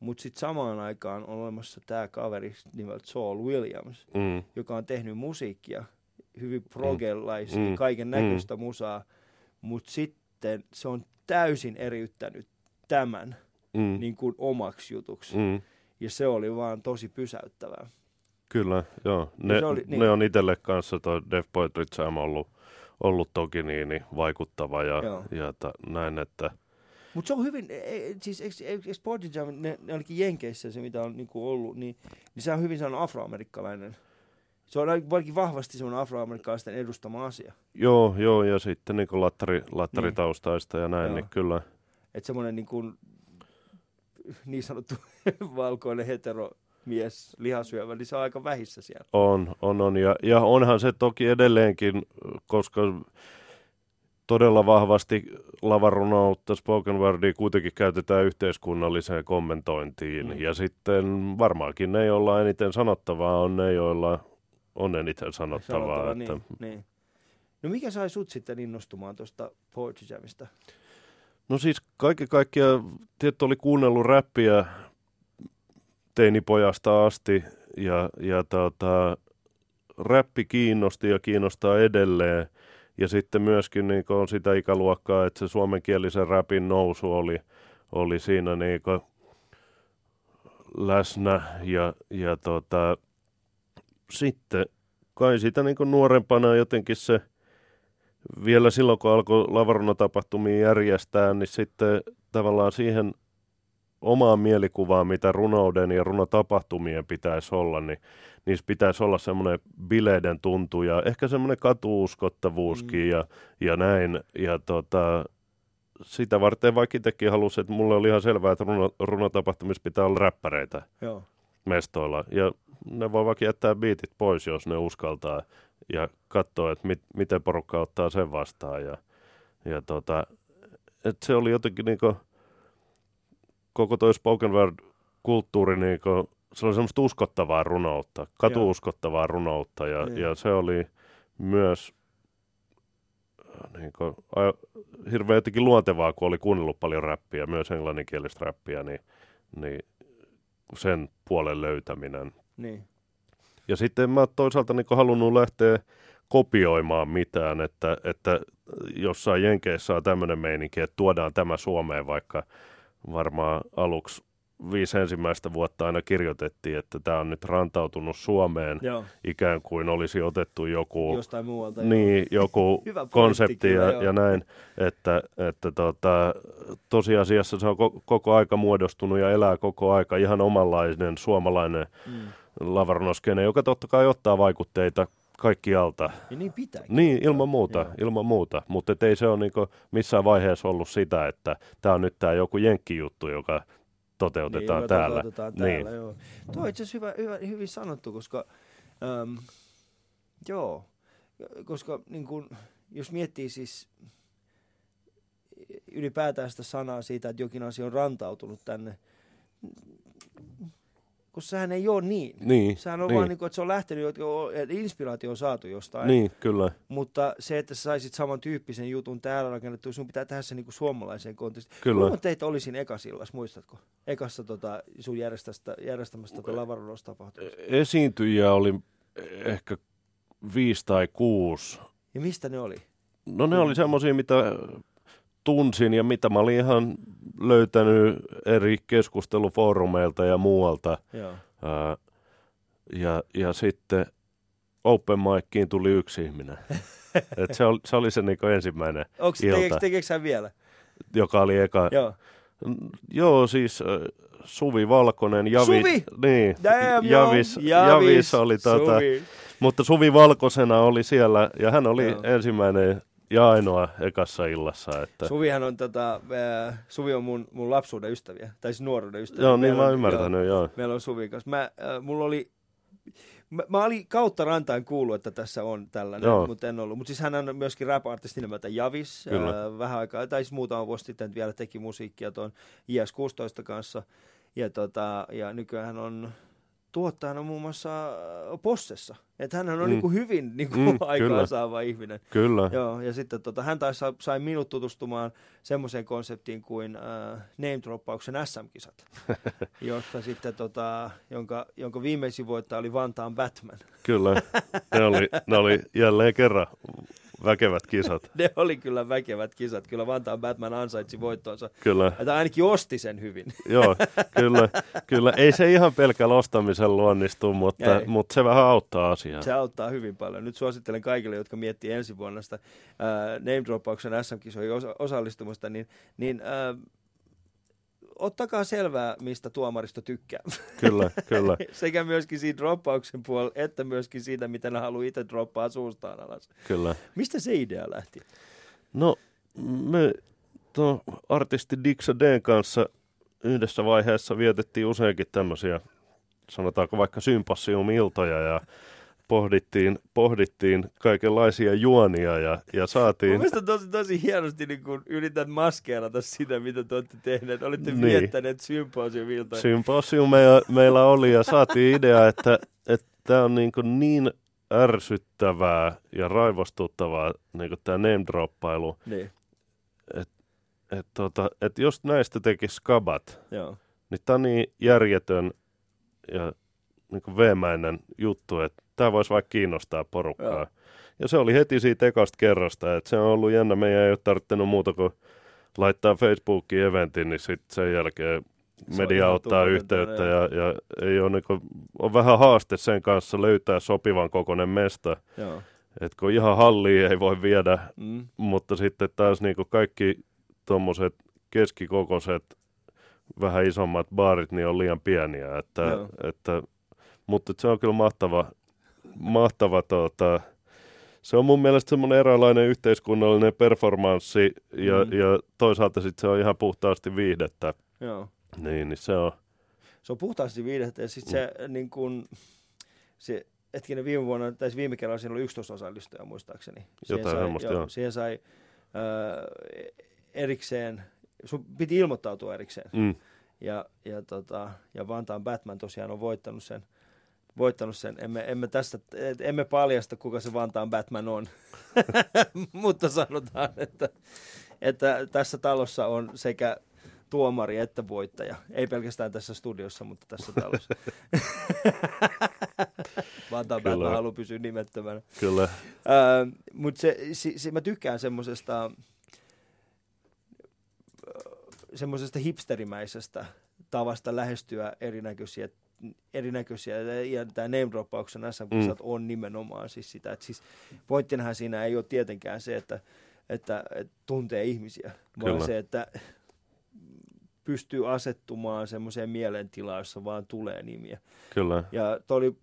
Mutta sitten samaan aikaan on olemassa tämä kaveri nimeltä Saul Williams, mm, joka on tehnyt musiikkia, hyvin progelaisia, Mm. mm. kaiken näköistä mm. musaa, mutta sitten se on täysin eriyttänyt tämän mm, niin kuin omaksi jutuksi. Mm. Ja se oli vaan tosi pysäyttävää. Kyllä, joo. Ne, se oli- niin. ne on itselle kanssa toi Def Poetry Jam ollut, ollut toki niin, niin vaikuttava ja, Joo. ja ta, näin, että Mutta se on hyvin, e- e- siis eikö, Sporty Jam, ne, ne ainakin Jenkeissä se mitä on niinku ollut, niin, niin se on hyvin sellainen afroamerikkalainen. Se on ainakin vahvasti semmoinen afroamerikkalaisten edustama asia. joo, joo, ja sitten niin lattari, lattaritaustaista ja näin, Joo. niin kyllä, Että semmoinen niin, kuin, niin sanottu valkoinen hetero mies, lihasyövä, niin se on aika vähissä siellä. On, on, on. Ja, ja onhan se toki edelleenkin, koska todella vahvasti lavarunoutta, spoken wordia kuitenkin käytetään yhteiskunnalliseen kommentointiin. Mm. Ja sitten varmaankin ne, joilla eniten sanottavaa, on ne, joilla on eniten sanottavaa. Sanottava, että, niin, niin. No mikä sai sut sitten innostumaan tuosta Poetry Jamista? No siis kaiken kaikkiaan, tietty oli kuunnellut räppiä teinipojasta asti ja, ja tota, räppi kiinnosti ja kiinnostaa edelleen. Ja sitten myöskin niin on sitä ikäluokkaa, että se suomenkielisen räpin nousu oli, oli siinä niin läsnä. Ja, ja tota, sitten kai sitä niin nuorempana jotenkin se vielä silloin, kun alkoi lavarunotapahtumia järjestää, niin sitten tavallaan siihen omaan mielikuvaan, mitä runouden ja runotapahtumien pitäisi olla, niin niissä pitäisi olla semmoinen bileiden tuntu ja ehkä semmoinen katuuskottavuuskin Mm. ja, ja näin. Ja tota, sitä varten vaikka itsekin halusin, että mulle oli ihan selvää, että runo, runotapahtumissa pitää olla räppäreitä Joo. mestoilla. Ja ne voi vaikka jättää biitit pois, jos ne uskaltaa ja katsoa, että mit, miten porukka ottaa sen vastaan. Ja, ja tota, et se oli jotenkin niinku, koko toi spoken word-kulttuuri, niinku, se oli semmoista uskottavaa runoutta, katuuskottavaa runoutta ja, Niin. ja se oli myös äh, niinku, a, hirveän jotenkin luontevaa, kun oli kuunnellut paljon räppiä, myös englanninkielistä räppiä, niin, niin sen puolen löytäminen. Niin. Ja sitten en mä toisaalta niin halunnut lähteä kopioimaan mitään, että, että jossain Jenkeissä on tämmöinen meininki, että tuodaan tämä Suomeen, vaikka varmaan aluksi viisi ensimmäistä vuotta aina kirjoitettiin, että tämä on nyt rantautunut Suomeen, Joo. ikään kuin olisi otettu joku Jostain muualta. joo. niin, joku konsepti ja, joo. ja näin, että, että tota, tosiasiassa se on koko, koko aika muodostunut ja elää koko aika ihan omanlainen suomalainen Mm. Lavarnoskene, joka totta kai ottaa vaikutteita kaikkialta. Ja niin pitää. Niin, ilman muuta, Joo. ilman muuta. Mutta ei se ole niinku missään vaiheessa ollut sitä, että tämä on nyt tämä joku jenkkijuttu, joka toteutetaan niin, täällä. Toteutetaan Niin. täällä joo. Tuo on itse asiassa hyvä, hyvä, hyvin sanottu, koska äm, joo, koska niin kun, jos miettii siis ylipäätään sitä sanaa siitä, että jokin asia on rantautunut tänne, kun sehän ei ole niin. Niin, Sehän on niin. vaan niin kuin, että se on lähtenyt, että inspiraatio on saatu jostain. niin, kyllä. Mutta se, että sä saisit samantyyppisen jutun täällä rakennettu, sun pitää tehdä se niin kuin suomalaiseen kontekstiin. Kyllä. Kuinka teitä oli siinä ekasillas, muistatko? Ekassa tota, sun järjestästä, järjestämästä tota lavarunnostapahtumasta. Esiintyjiä oli ehkä viisi tai kuusi. Ja mistä ne oli? No ne oli semmoisia, mitä tunsin ja mitä mä olin ihan löytänyt eri keskustelufoorumeilta ja muualta. Joo. Ää, ja, ja sitten Open Miciin tuli yksi ihminen. Et se, oli, se oli se niinku ensimmäinen, Onko Ilta. tekeekö, hän vielä? joka oli eka. Joo. N- Joo, siis äh, Suvi Valkonen, Javi, Suvi! Niin, Damn, Javis, joo. Javis, oli tota, Suvi. mutta Suvi Valkosena oli siellä ja hän oli Joo. ensimmäinen ja ainoa ekassa illassa. Että, Suvihan on, tota, äh, Suvi on mun, mun lapsuuden ystäviä, tai siis nuoruuden ystäviä. joo, niin Meillä mä oon on- ymmärtänyt, joo. Meillä on Suvin kanssa. Mä, äh, mulla oli, mä, mä olin kautta rantain kuullut, että tässä on tällainen, Joo. mutta en ollut. Mutta siis hän on myöskin rap-artisti nimeltä Javis. Kyllä. Äh, vähän aikaa, tai siis muutama vuosi sitten vielä teki musiikkia tuon IS-16 kanssa. ja, tota, ja nykyään hän on tuottajana muun muassa äh, Possessa. Että hän on Mm. niin kuin hyvin niin kuin Mm, kyllä. aikaansaava ihminen. Kyllä, Joo, ja sitten tota, hän taisi sa- sai minut tutustumaan semmoiseen konseptiin kuin äh, name droppauksen SM-kisat, jossa sitten, tota, jonka, jonka viimeisin voittaja oli Vantaan Batman. kyllä. Ne oli, ne oli jälleen kerran väkevät kisat. Ne oli kyllä väkevät kisat. Kyllä Vantaan Batman ansaitsi voittonsa. Kyllä, Ja ainakin osti sen hyvin. joo, kyllä, kyllä. Ei se ihan pelkällä ostamisella luonnistu, mutta, Ei. mutta se vähän auttaa asiaa. Se auttaa hyvin paljon. Nyt suosittelen kaikille, jotka miettii ensi vuonna sitä ää, name droppauksen SM-kisoihin osa- osallistumista, niin, niin ää, ottakaa selvää, mistä tuomaristo tykkää. Kyllä, kyllä. Sekä myöskin siinä droppauksen puolella, että myöskin siitä, miten ne haluaa itse droppaa suustaan alas. kyllä. Mistä se idea lähti? No, me tuo artisti Dixa Dn kanssa yhdessä vaiheessa vietettiin useinkin tämmöisiä, sanotaanko vaikka sympassiumiltoja ja pohdittiin, pohdittiin kaikenlaisia juonia ja, ja saatiin... Mielestäni tosi, tosi hienosti niin kun yrität maskeerata sitä, mitä te olette tehneet. Olette Niin. viettäneet symposiumilta. Symposiumeja meillä oli ja saatiin idea, että tämä on niin, kuin niin ärsyttävää ja raivostuttavaa niin tämä name-droppailu, niin, että tota, et jos näistä tekisi skabat, joo. niin tämä on niin järjetön ja niin veemäinen juttu, että tämä voisi vaikka kiinnostaa porukkaa. Joo. Ja se oli heti siitä ekasta kerrasta, että se on ollut jännä. Meidän ei ole tarvinnut muuta kuin laittaa Facebookiin eventin, niin sitten sen jälkeen Se media ihan ottaa yhteyttä ja, ja ei ole, niin kuin, on vähän haaste sen kanssa löytää sopivan kokoinen mesta. joo. Et kun ihan halliin ei voi viedä, Mm. mutta sitten taas niin kuin kaikki tuommoiset keskikokoiset, vähän isommat baarit, niin on liian pieniä. Että, Joo. että, mutta se on kyllä mahtava, mahtava tota, se on mun mielestä semmoinen eräänlainen yhteiskunnallinen performanssi ja, Mm. ja toisaalta sitten se on ihan puhtaasti viihdettä. Joo. Niin, niin se on, Se on puhtaasti viihdettä ja sitten se Mm. niin kun, se hetkinen viime vuonna, tai siis viime kerralla siinä oli 11 osallistujaa muistaakseni. Jotain sai, semmoista, joo. Siihen sai äh, erikseen, sun piti ilmoittautua erikseen. mm, Ja, ja, tota, ja Vantaan Batman tosiaan on voittanut sen. Voittanut sen. Emme, emme, tästä, emme paljasta, kuka se Vantaan Batman on. Mutta sanotaan, että, että tässä talossa on sekä tuomari että voittaja. Ei pelkästään tässä studiossa, mutta tässä talossa. Vantaan Kyllä. Batman haluaa pysyä nimettömänä. kyllä, Mutta se, se, se, mä tykkään semmoisesta semmoisesta hipsterimäisestä tavasta lähestyä erinäköisiä, erinäköisiä ja tämä name droppauksen mm. on nimenomaan siis sitä, että siis pointtinahan siinä ei ole tietenkään se, että, että, että tuntee ihmisiä, vaan Kyllä. se, että pystyy asettumaan semmoiseen mielentilaan, jossa vaan tulee nimiä. kyllä. Ja toi oli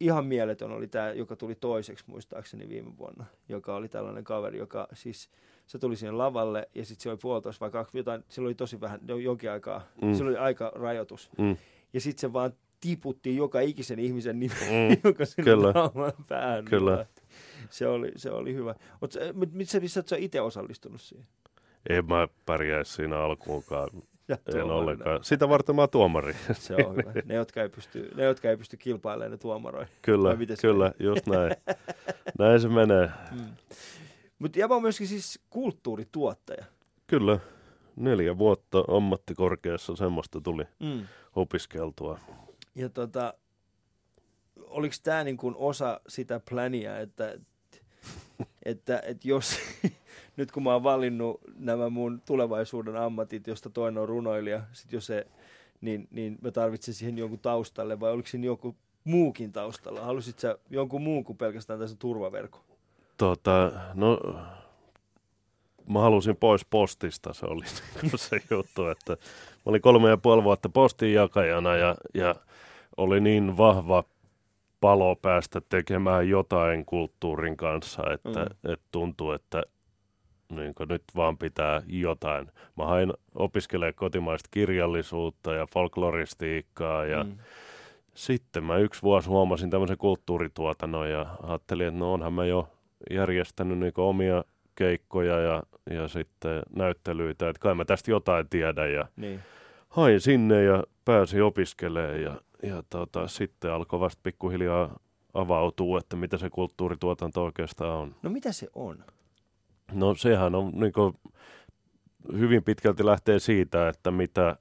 ihan mieletön oli tämä, joka tuli toiseksi muistaakseni viime vuonna, joka oli tällainen kaveri, joka siis, se tuli sinne lavalle ja sitten se oli puolitoista vai kaksi, jotain, sillä oli tosi vähän, jo- jonkin aikaa, mm. sillä oli aika rajoitus. Mm, Ja sitten se vaan tiputti joka ikisen ihmisen nimen, Mm, joka sinne kyllä. päähän Kyllä. lähti. Se oli, se oli hyvä. Mutta missä missä sä itse osallistunut siihen? en mä pärjäisi siinä alkuunkaan. En ollenkaan. Sitä varten mä oon tuomari. Se on hyvä. Ne, jotka ei pysty, ne, jotka ei pysty kilpailemaan, ne tuomaroi. Kyllä, kyllä, just näin. Näin se menee. Mm. Mutta Java on myöskin siis kulttuurituottaja. Kyllä, neljä vuotta ammattikorkeassa semmoista tuli Mm. opiskeltua. Ja tota, oliko tämä niin kuin osa sitä pläniä, että, että, että jos nyt kun mä oon valinnut nämä mun tulevaisuuden ammatit, josta toinen on runoilija, sit jos se, niin, niin mä tarvitsen siihen jonkun taustalle, vai oliko siinä joku muukin taustalla? Halusit sä jonkun muun kuin pelkästään tässä turvaverkon? Tota, no, mä halusin pois postista, se oli niinku se juttu, että mä olin kolme ja puoli vuotta postin jakajana ja, ja oli niin vahva palo päästä tekemään jotain kulttuurin kanssa, että Mm. et tuntuu, että niin nyt vaan pitää jotain. Mä hain opiskelemaan kotimaista kirjallisuutta ja folkloristiikkaa ja mm. Mm. sitten mä yksi vuosi huomasin tämmöisen kulttuurituotannon ja ajattelin, että no onhan mä jo järjestänyt niin omia keikkoja ja, ja sitten näyttelyitä, että kai mä tästä jotain tiedän ja Niin. hain sinne ja pääsi opiskelemaan ja, ja tota, sitten alkoi vasta pikkuhiljaa avautuu, että mitä se kulttuurituotanto oikeastaan on. No mitä se on? No sehän on niin kuin, hyvin pitkälti lähtee siitä, että mitä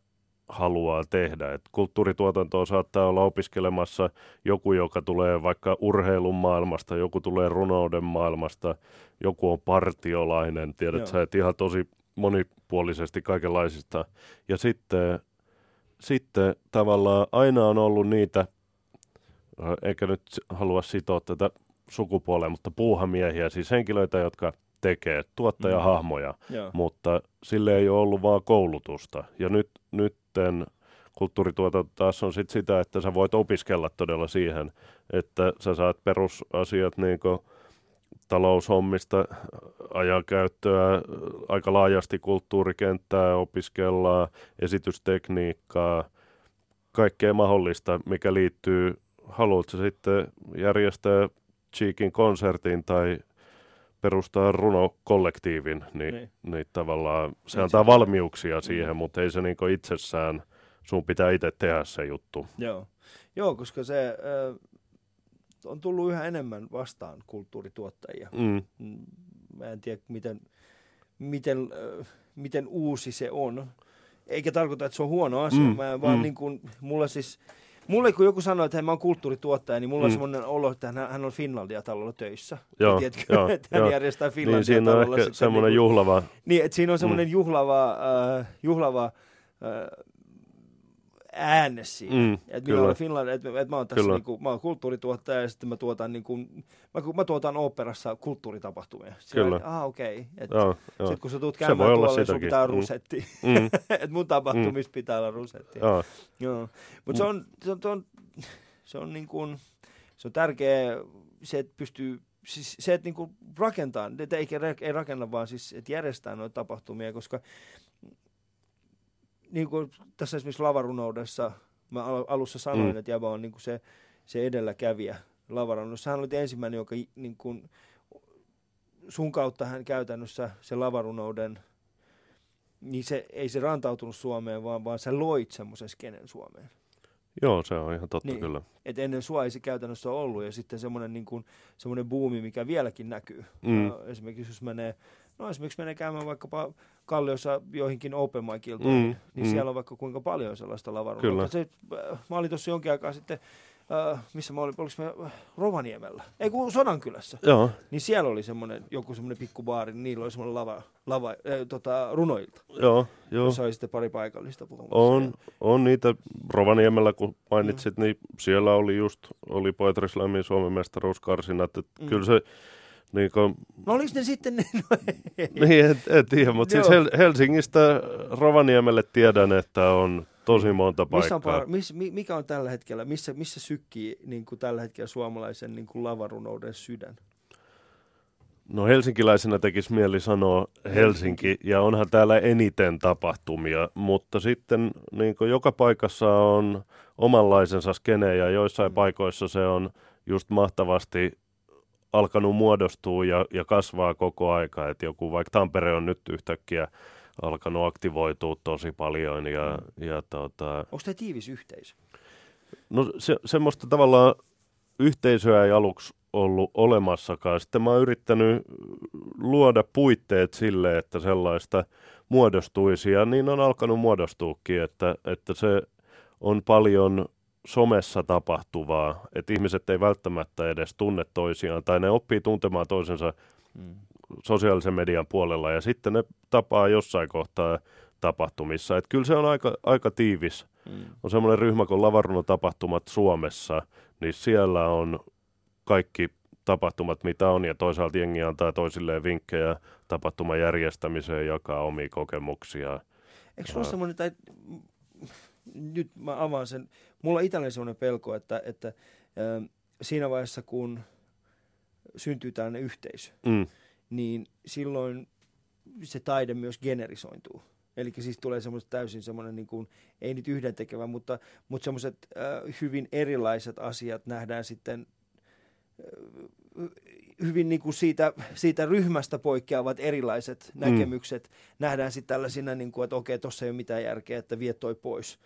haluaa tehdä. Et kulttuurituotantoa saattaa olla opiskelemassa joku, joka tulee vaikka urheilun maailmasta, joku tulee runouden maailmasta, joku on partiolainen, tiedät Joo. sä, että ihan tosi monipuolisesti kaikenlaisista. Ja sitten, sitten tavallaan aina on ollut niitä, äh, eikä nyt halua sitoa tätä sukupuoleen, mutta puuhamiehiä, siis henkilöitä, jotka tekee tuottajahahmoja, Joo. mutta sille ei ole ollut vaan koulutusta. Ja nyt, nytten kulttuurituotanto taas on sit sitä, että sä voit opiskella todella siihen, että sä saat perusasiat niin taloushommista, ajankäyttöä, aika laajasti kulttuurikenttää opiskellaan, esitystekniikkaa, kaikkea mahdollista, mikä liittyy, haluatko sitten järjestää Cheekin konsertin tai perustaa runokollektiivin, niin, Niin. niin. niin tavallaan se Niin antaa valmiuksia siihen, mutta ei se niinku itsessään, sun pitää itse tehdä se juttu. Joo. Joo, koska se on tullut yhä enemmän vastaan kulttuurituottajia. Mm, Mm, Mä en tiedä, miten, miten, ö, miten uusi se on. Eikä tarkoita, että se on huono asia. Mm, Mä vaan mm. niin kuin, mulla siis, mulle kun joku sanoo, että hei, mä oon kulttuurituottaja, niin mulla on Mm. semmoinen olo, että hän, hän on Finlandia-talolla töissä. Joo, Tiedätkö, joo, että hän joo. järjestää niin Finlandia-talolla. siinä on ehkä sitten semmoinen niinku- juhlava, Niin, että siinä on semmoinen Mm. juhlava, äh, juhlava äh, äänne siinä. Mm, että minä olen Finland, että, että mä oon tässä Kyllä. niinku, mä oon kulttuurituottaja ja sitten mä tuotan niinku, mä, mä tuotan operassa kulttuuritapahtumia. Kyllä. Ah, okei. Okay. Sitten kun sä Se käymään tuolla, niin sun pitää Mm. rusetti. Mm, että mun tapahtumissa pitää olla rusetti. joo, Joo. Mutta se on, se on, se on, se on, niin kuin, se on tärkeä se, että pystyy, siis se, että niin kuin rakentaa, että ei, ei rakenna vaan siis, että järjestää noita tapahtumia, koska niin kuin tässä esimerkiksi lavarunoudessa, mä al- alussa sanoin, Mm. että Jaba on niin kuin se, se edelläkävijä lavarunoudessa. Hän oli ensimmäinen, joka niin kuin, sun kautta hän käytännössä se lavarunouden, niin se, ei se rantautunut Suomeen, vaan, vaan sä loit semmoisen skenen Suomeen. joo, se on ihan totta Niin. kyllä. Et ennen sua ei se käytännössä ollut, ja sitten semmoinen niin kuin, semmoinen buumi, mikä vieläkin näkyy. Mm. Esimerkiksi jos menee, no esimerkiksi menee käymään vaikkapa Kalliossa joihinkin open mm. niin mm. siellä on vaikka kuinka paljon sellaista lavarunoutta. Kyllä. Se, äh, mä olin tuossa jonkin aikaa sitten, äh, missä mä olin, oliko me äh, Rovaniemellä, ei kun Sodankylässä. Joo, Niin siellä oli semmoinen, joku semmoinen pikkubaari, niin niillä oli semmoinen lava, lava äh, tota, runoilta, joo, joo. jossa oli sitten pari paikallista puhumassa. On, on niitä Rovaniemellä, kun mainitsit, niin siellä oli just, oli Poetry Slamin Suomen mestaruuskarsinat, että Mm. kyllä se, niin kuin, No oliko ne sitten, ne, no, ei. niin en, en tiedä, mutta siis. Hel- Helsingistä Rovaniemelle tiedän, että on tosi monta Missä on, paikkaa. par- miss, mi- mikä on tällä hetkellä, missä, missä sykkii niin kuin tällä hetkellä suomalaisen niin kuin lavarunouden sydän? No helsinkiläisenä tekisi mieli sanoa Helsinki, ja onhan täällä eniten tapahtumia, mutta sitten niin kuin joka paikassa on omanlaisensa skene, ja joissain Mm. paikoissa se on just mahtavasti alkanut muodostua ja, ja kasvaa koko aika. Et joku vaikka Tampere on nyt yhtäkkiä alkanut aktivoitua tosi paljon, ja, ja tota, Onko tämä tiivis yhteisö? No se, semmoista tavallaan yhteisöä ei aluksi ollut olemassakaan. Sitten mä oon yrittänyt luoda puitteet sille, että sellaista muodostuisi ja niin on alkanut muodostuukin, että, että se on paljon somessa tapahtuvaa, että ihmiset ei välttämättä edes tunne toisiaan tai ne oppii tuntemaan toisensa Mm. sosiaalisen median puolella ja sitten ne tapaa jossain kohtaa tapahtumissa. Että kyllä se on aika, aika tiivis Mm. on semmoinen ryhmä kuin Lavarunotapahtumat Suomessa, niin siellä on kaikki tapahtumat, mitä on, ja toisaalta jengi antaa toisilleen vinkkejä tapahtuman järjestämiseen, jakaa omia kokemuksia. Eikö sulla semmoinen, tai nyt mä avaan sen, mulla on itselleen semmoinen pelko, että, että ö, siinä vaiheessa kun syntyy tällainen yhteisö, Mm, niin silloin se taide myös generisointuu. Eli siis tulee semmoiset täysin semmoinen, niin kuin, ei nyt yhdentekevä, mutta, mutta semmoiset äh, hyvin erilaiset asiat nähdään sitten äh, hyvin niin kuin siitä, siitä ryhmästä poikkeavat erilaiset Mm. näkemykset nähdään sitten tällaisina, niin kuin, että okei, tuossa ei ole mitään järkeä, että vie toi pois.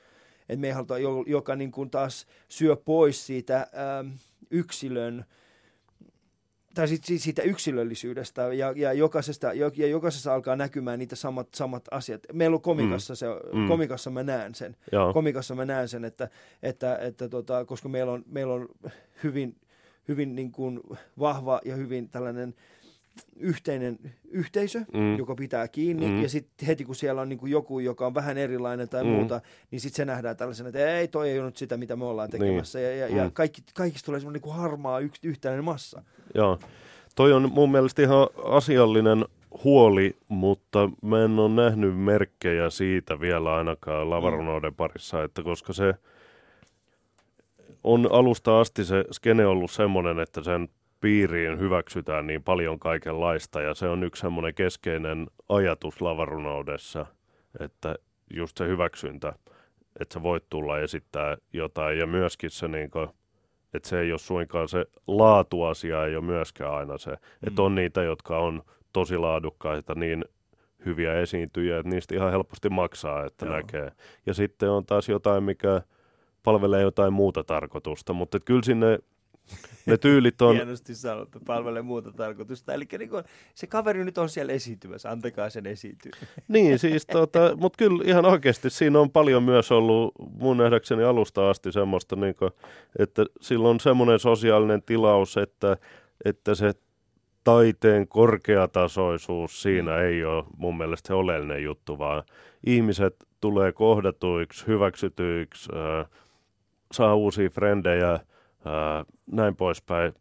Et me ei haluta, jo- joka niin kuin taas syö pois siitä ähm, yksilön, tai sit, sit siitä yksilöllisyydestä ja, ja, jokaisesta, jo- ja jokaisessa alkaa näkymään niitä samat, samat asiat. Meillä on komikassa, se, Mm. komikassa mä näen sen Joo. komikassa mä näen sen, että, että, että tota, koska meillä on, meillä on hyvin, hyvin niin kuin vahva ja hyvin tällainen yhteinen yhteisö, Mm. joka pitää kiinni, Mm. ja sitten heti kun siellä on niin kuin joku, joka on vähän erilainen tai Mm. muuta, niin sitten se nähdään tällaisena, että ei, toi ei ole nyt sitä, mitä me ollaan tekemässä, ja, ja, ja Mm. kaikki, kaikista tulee semmoinen niin harmaa yks, yhteinen massa. Joo. Toi on mun mielestä ihan asiallinen huoli, mutta mä en ole nähnyt merkkejä siitä vielä ainakaan lavarunoiden parissa, että koska se on alusta asti se skene ollut semmoinen, että sen piiriin hyväksytään niin paljon kaikenlaista. Ja se on yksi semmoinen keskeinen ajatus lavarunoudessa, että just se hyväksyntä, että sä voit tulla esittää jotain. Ja myöskin se niin kuin, että se ei ole suinkaan se laatuasia, ei ole myöskään aina se, että on niitä, jotka on tosi laadukkaita, niin hyviä esiintyjiä, että niistä ihan helposti maksaa, että Joo. näkee. Ja sitten on taas jotain, mikä palvelee jotain muuta tarkoitusta, mutta kyllä sinne ne tyylit on, Hienosti sanottu, palvelee muuta tarkoitusta. Eli niin se kaveri nyt on siellä esiintymässä, antakaa sen esiintyä. niin siis tota, mutta kyllä ihan oikeasti siinä on paljon myös ollut mun nähdäkseni alusta asti semmoista, niin että sillä on semmoinen sosiaalinen tilaus, että, että se taiteen korkeatasoisuus siinä ei ole mun mielestä se oleellinen juttu, vaan ihmiset tulee kohdatuiksi, hyväksytyiksi, äh, saa uusia frendejä, äh, näin poispäin.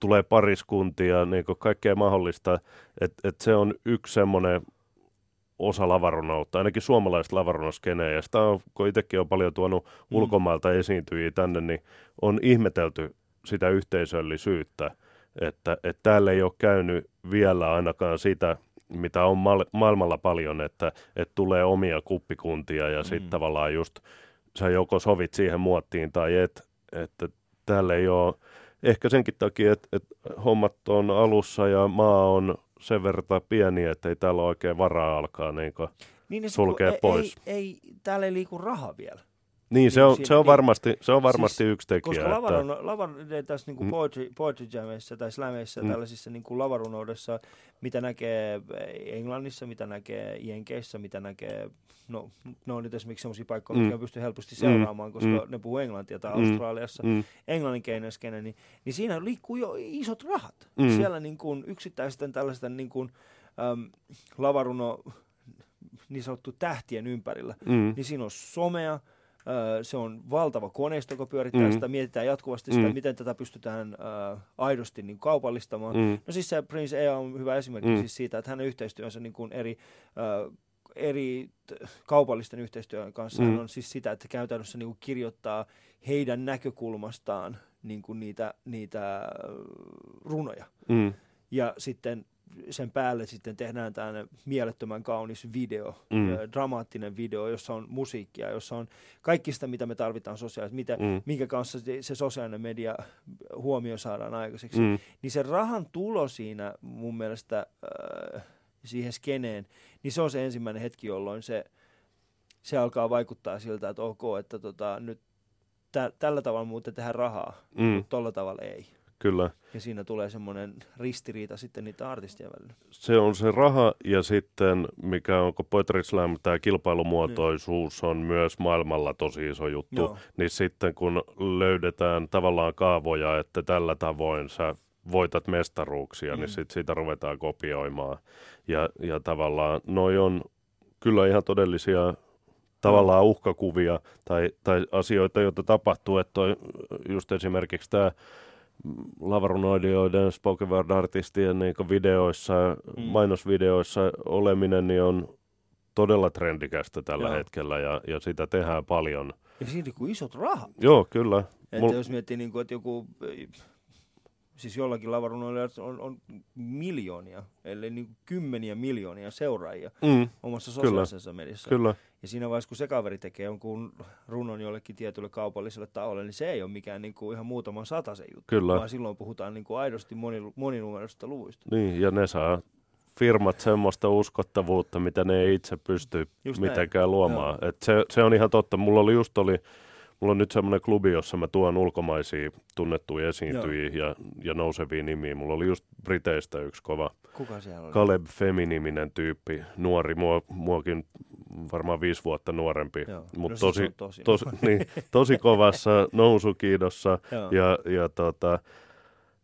Tulee pariskuntia, niin kaikkea mahdollista. Että et se on yksi semmoinen osa lavarunoutta, ainakin suomalaista lavarunoskeneä. Ja sitä on, kun itsekin on paljon tuonut Mm. ulkomailta esiintyjiä tänne, niin on ihmetelty sitä yhteisöllisyyttä, että, että täällä ei ole käynyt vielä ainakaan sitä, mitä on ma- maailmalla paljon, että, että tulee omia kuppikuntia ja sitten Mm. tavallaan just sä joko sovit siihen muottiin tai et, että täällä ei ole, ehkä senkin takia, että, että hommat on alussa ja maa on sen verran pieni, että ei täällä ole oikein varaa alkaa niin Niin, niin Sulkee kun ei, pois. Ei, ei, täällä ei liiku raha vielä. Niin, se Niin, on, se on varmasti, se on varmasti Siis, yksi tekijä. Koska että, lavarun, lavar, tässä niin Mm. poetry, poetry jamissa tai slameissa, Mm. mm. tällaisissa niin kuin lavarunoudessa, mitä näkee Englannissa, mitä näkee Jenkeissä, mitä näkee, no ne on nyt esimerkiksi sellaisia paikkoja, Mm. mitkä pystyy helposti seuraamaan, koska Mm. ne puhuu englantia tai Mm. Australiassa, mm, englanninkeinen skene, niin, niin siinä liikkuu jo isot rahat. Mm. Mm. Siellä niin kuin yksittäisten tällaisten niin kuin, äm, lavaruno, niin sanottu tähtien ympärillä, mm, niin siinä on somea, se on valtava koneisto, joka pyörittää Mm. sitä, mietitään jatkuvasti sitä, Mm. miten tätä pystytään ö, aidosti niin kaupallistamaan. Mm. No siis se Prince Ea on hyvä esimerkki Mm. siis siitä, että hänen yhteistyönsä niin kuin eri, ö, eri t- kaupallisten yhteistyön kanssa Mm. on siis sitä, että käytännössä niin kuin kirjoittaa heidän näkökulmastaan niin kuin niitä, niitä runoja. mm, Ja sitten sen päälle sitten tehdään tämmöinen mielettömän kaunis video, Mm. dramaattinen video, jossa on musiikkia, jossa on kaikki sitä, mitä me tarvitaan sosiaalisesti, mitä, Mm. minkä kanssa se, se sosiaalinen media huomio saadaan aikaiseksi. Mm. mm, Niin se rahan tulo siinä mun mielestä äh, siihen skeneen, niin se on se ensimmäinen hetki, jolloin se, se alkaa vaikuttaa siltä, että ok, että tota, nyt tä, tällä tavalla muuten tehdään rahaa, mm, mutta tolla tavalla ei. Kyllä. Ja siinä tulee semmoinen ristiriita sitten niitä artistien välillä. Se on se raha ja sitten, mikä on, kun Poetry Slam, tämä kilpailumuotoisuus on myös maailmalla tosi iso juttu. Joo. Niin sitten kun löydetään tavallaan kaavoja, että tällä tavoin sä voitat mestaruuksia, mm. niin Mm. sitten siitä ruvetaan kopioimaan. Ja, ja tavallaan noi on kyllä ihan todellisia tavallaan uhkakuvia tai, tai asioita, joita tapahtuu. Että toi, just esimerkiksi tämä lavarunoidioiden, spoken word artistien niin videoissa, mm. Mainosvideoissa oleminen niin on todella trendikästä tällä Joo. hetkellä ja, ja sitä tehdään paljon. Ja siinä kuin isot rahat. Joo, kyllä. Että Mul- jos miettii, niin kuin, että joku, siis jollakin lavarunoilla on, on miljoonia, ellei niin kymmeniä miljoonia seuraajia Mm, omassa Kyllä. sosiaalisessa mediassa. kyllä. Ja siinä vaiheessa, kun se kaveri tekee jonkun runon jollekin tietylle kaupalliselle taholle, niin se ei ole mikään niin kuin ihan muutaman sataisen juttu, Kyllä. vaan silloin puhutaan niin kuin aidosti moni, moninumeroisista luvuista. Niin, ja ne saa firmat semmoista uskottavuutta, mitä ne ei itse pysty Just näin. mitenkään luomaan. Et se, se on ihan totta. Mulla oli just oli, mulla on nyt semmoinen klubi, jossa mä tuon ulkomaisia tunnettuja esiintyjiä ja, ja nousevia nimiä. Mulla oli just Briteistä yksi kova Kuka siellä oli? Caleb Femi-niminen tyyppi, nuori, mua, muakin varmaan viisi vuotta nuorempi, Joo. mutta No siis tosi, tosi tosi, niin, tosi kovassa nousukiidossa Joo. ja, ja tota,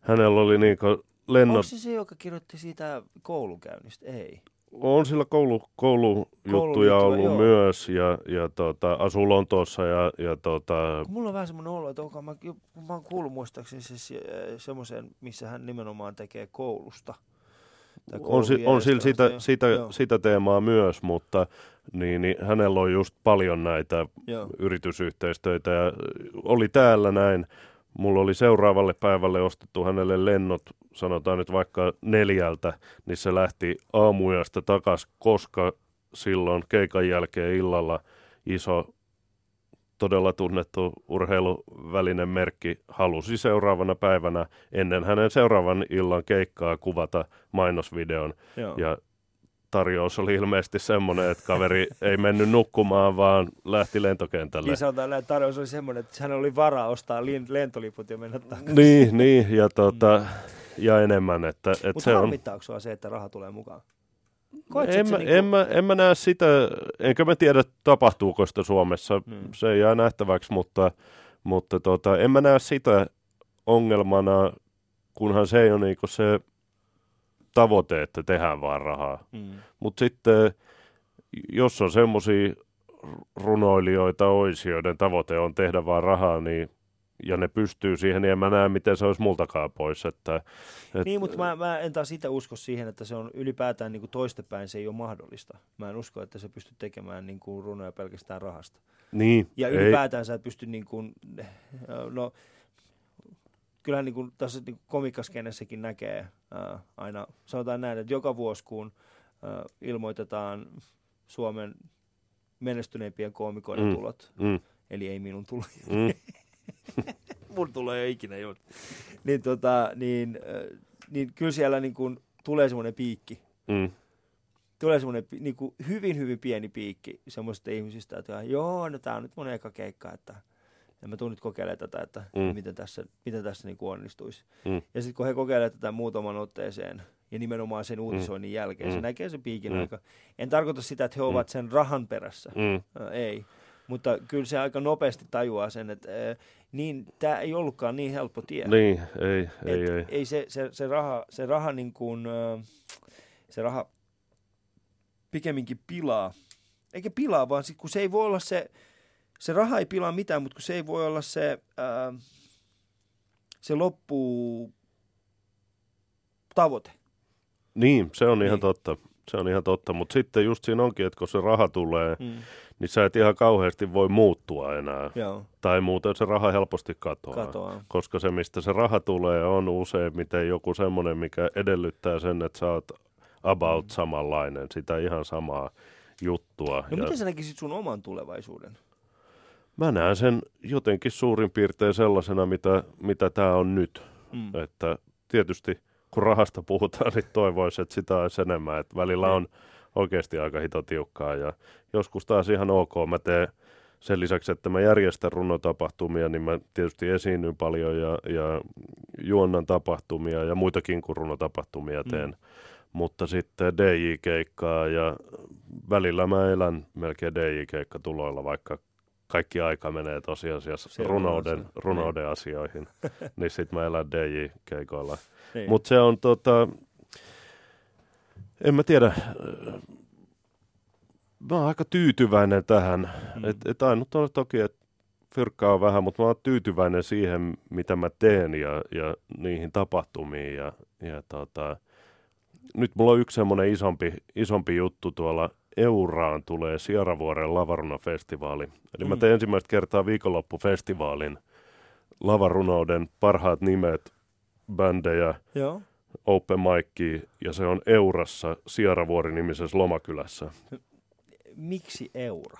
hänellä oli Onko lennot, se se, joka kirjoitti siitä koulukäynnistä? Ei. on sillä koulu, koulujuttuja ollut joo. myös ja, ja tota, asuu Lontoossa ja, ja tota, mulla on vähän semmoinen olo, että onko mä, mä oon kuullut muistaakseni se, se, semmoisen, missä hän nimenomaan tekee koulusta. On, si, on sillä sitä, sitä, joo. sitä teemaa myös, mutta niin, niin hänellä on just paljon näitä Joo. yritysyhteistyötä ja oli täällä näin. Mulla oli seuraavalle päivälle ostettu hänelle lennot, sanotaan nyt vaikka neljältä, niin se lähti aamuyöstä takas, koska silloin keikan jälkeen illalla iso, todella tunnettu urheiluvälinen merkki halusi seuraavana päivänä ennen hänen seuraavan illan keikkaa kuvata mainosvideon. Joo. Ja tarjous oli ilmeisesti semmoinen, että kaveri ei mennyt nukkumaan, vaan lähti lentokentälle. Niin sanotaan näin, tarjous oli semmoinen, että hän oli varaa ostaa lentoliput ja mennä takaisin. Niin, niin ja, tota, ja enemmän, että, että Mutta se on... sua se, että raha tulee mukaan? Koet, En, mä, se niinku- en, mä, en mä näe sitä, enkä mä tiedä tapahtuuko sitä Suomessa, Mm. se jää nähtäväksi, mutta, mutta tota, en mä näe sitä ongelmana, kunhan se ei ole niinku se tavoite, että tehdään vaan rahaa. Mm. Mutta sitten, jos on semmoisia runoilijoita olisi, joiden tavoite on tehdä vaan rahaa, niin ja ne pystyy siihen, niin en mä näe, miten se olisi multakaan pois. Että, et, Niin, mutta mä, mä en taas sitä usko siihen, että se on ylipäätään niin kuin toistepäin se ei ole mahdollista. Mä en usko, että se pystyy tekemään niin kuin runoja pelkästään rahasta. niin, Ja ei, ylipäätään sä et pysty niin kuin, no, kyllähän niin kuin tässä niin komikaskennessäkin näkee ää, aina, sanotaan näin, että joka vuosi kun ää, ilmoitetaan Suomen menestyneimpien koomikoiden Mm. tulot, mm, eli ei minun tulo, mm, mun tulee ei ikinä just, niin, tota, niin, äh, niin kyllä siellä niin kuin tulee semmoinen piikki, mm, tulee semmoinen niin kuin hyvin, hyvin pieni piikki semmoisista ihmisistä, että joo, no tää on nyt mun eka keikka, että ja mä tuun nyt kokeilemaan tätä, että Mm. mm. miten tässä, miten tässä niin kuin onnistuisi. mm, Ja sitten kun he kokeilevat tätä muutaman otteeseen, ja nimenomaan sen uutisoinnin mm. jälkeen, mm. se Mm. näkee sen piikin Mm. mm. aika. En tarkoita sitä, että he ovat sen rahan perässä, mm, Ä, ei. Mutta kyllä se aika nopeasti tajuaa sen, että niin, tämä ei ollutkaan niin helppo tie. niin, ei, ei, Et ei. ei se, se, se, raha, se raha niin kuin, se raha pikemminkin pilaa. Eikä pilaa, vaan sit, kun se ei voi olla se, se raha ei pilaa mitään, mutta kun se ei voi olla se, ää, se loppu tavoite. Niin, se on ihan Niin. totta. Se on ihan totta, mutta sitten just siinä onkin, että kun se raha tulee, Mm. Niin sä et ihan kauheasti voi muuttua enää. Joo, Tai muuten se raha helposti katoaa. katoaa. Koska se, mistä se raha tulee, on useimmiten joku semmoinen, mikä edellyttää sen, että sä oot about samanlainen, sitä ihan samaa juttua. No miten sä näkisit sun oman tulevaisuuden? Mä näen sen jotenkin suurin piirtein sellaisena, mitä, mitä tämä on nyt. Mm. Että tietysti kun rahasta puhutaan, niin toivoisi, että sitä olisi enemmän. Että välillä Niin. on oikeasti aika hito tiukkaa ja joskus taas ihan ok. Mä teen sen lisäksi, että mä järjestän runotapahtumia, niin mä tietysti esiinnyn paljon ja, ja juonnan tapahtumia ja muitakin kuin runotapahtumia teen. Mm. Mutta sitten DJ-keikkaa ja välillä mä elän melkein DJ-keikkatuloilla, vaikka kaikki aika menee tosiasiassa Se on runouden, asia. runouden asioihin. niin sitten mä elän DJ-keikoilla. Niin. Mutta se on tota, en mä tiedä, mä oon aika tyytyväinen tähän. Mm. Et, et ainut on toki, että fyrkkaa on vähän, mutta mä oon tyytyväinen siihen, mitä mä teen ja, ja niihin tapahtumiin. Ja, ja tota, nyt mulla on yksi semmoinen isompi, isompi juttu tuolla Euraan tulee Sierravuoren lavarunafestivaali. Eli mä Mm. teen ensimmäistä kertaa viikonloppufestivaalin lavarunouden parhaat nimet bändejä, Joo. Open micia, ja se on Eurassa Sieravuori-nimisessä lomakylässä. Miksi euro?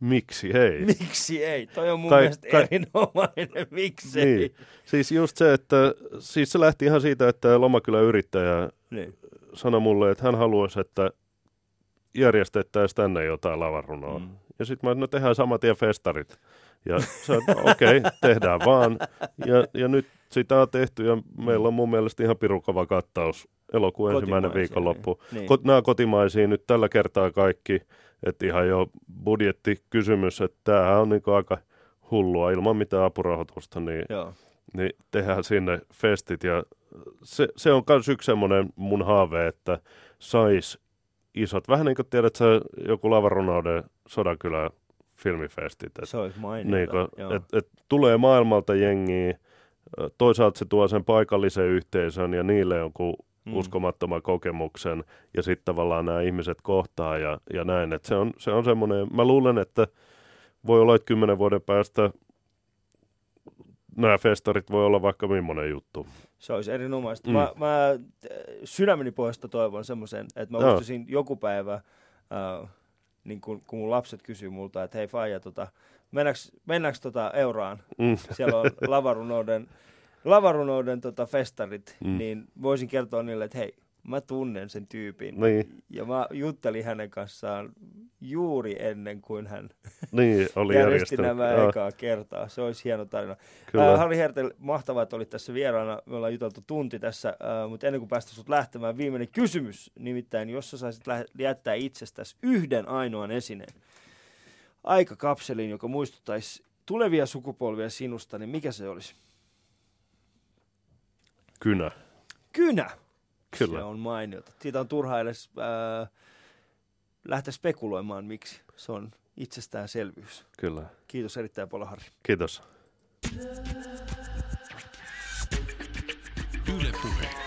Miksi ei? Miksi ei? Toi on mun Tai- mielestä tai- erinomainen. Miksi ei? Niin. Siis just se, että siis se lähti ihan siitä, että lomakylän yrittäjä Niin. sanoi mulle, että hän haluaisi, että järjestettäisiin tänne jotain lavarunoa. Mm. Ja sitten mä, no tehdään saman tien festarit. Ja on, okei, okay, tehdään vaan. Ja, ja nyt sitä on tehty ja meillä on mun mielestä ihan pirukova kattaus elokuun ensimmäinen viikonloppu. niin. Kot, nämä kotimaisia nyt tällä kertaa kaikki, että ihan jo budjettikysymys, että tämähän on niin aika hullua ilman mitään apurahoitusta, niin Joo. niin tehdään sinne festit. Ja se, se on myös yksi semmoinen mun haave, että sais isot, vähän niin kuin tiedät sä joku Lavarunouden Sodankylä filmifestit. Et, Se olisi niin mainiota. kuin, et, et tulee maailmalta jengiä, toisaalta se tuo sen paikallisen yhteisön ja niille jonkun Mm. uskomattoman kokemuksen ja sitten tavallaan nämä ihmiset kohtaa ja, ja näin. Et se on, se on semmoinen, mä luulen, että voi olla, että kymmenen vuoden päästä nämä festarit voi olla vaikka millainen juttu. Se olisi erinomaista. Mm. Mä, mä äh, sydämeni pohjasta toivon semmoisen, että mä pystyisin joku päivä, äh, niin kun, kun mun lapset kysyy multa, että hei Faija, tota, mennäänkö, mennäänkö tota Euraan? Mm. Siellä on lavarunouden, lavarunouden tota festarit, Mm. niin voisin kertoa niille, että hei, mä tunnen sen tyypin. Niin. Ja mä juttelin hänen kanssaan juuri ennen kuin hän Niin, oli järjesti nämä Joo, ekaa kertaa. Se olisi hieno tarina. Kyllä. Äh, Harri Hertel, mahtavaa, että olit tässä vieraana. Me ollaan juteltu tunti tässä, äh, mutta ennen kuin päästä sut lähtemään, viimeinen kysymys. Nimittäin, jos sä saisit lä- jättää itsestäsi yhden ainoan esineen aikakapseliin, joka muistuttaisi tulevia sukupolvia sinusta, niin mikä se olisi? Kynä. Kynä! Kyllä. Se on mainiota. Siitä on turha edes äh, lähteä spekuloimaan, miksi. Se on itsestäänselvyys. Kyllä. Kiitos erittäin paljon, Harri. Kiitos. Yle Puhe.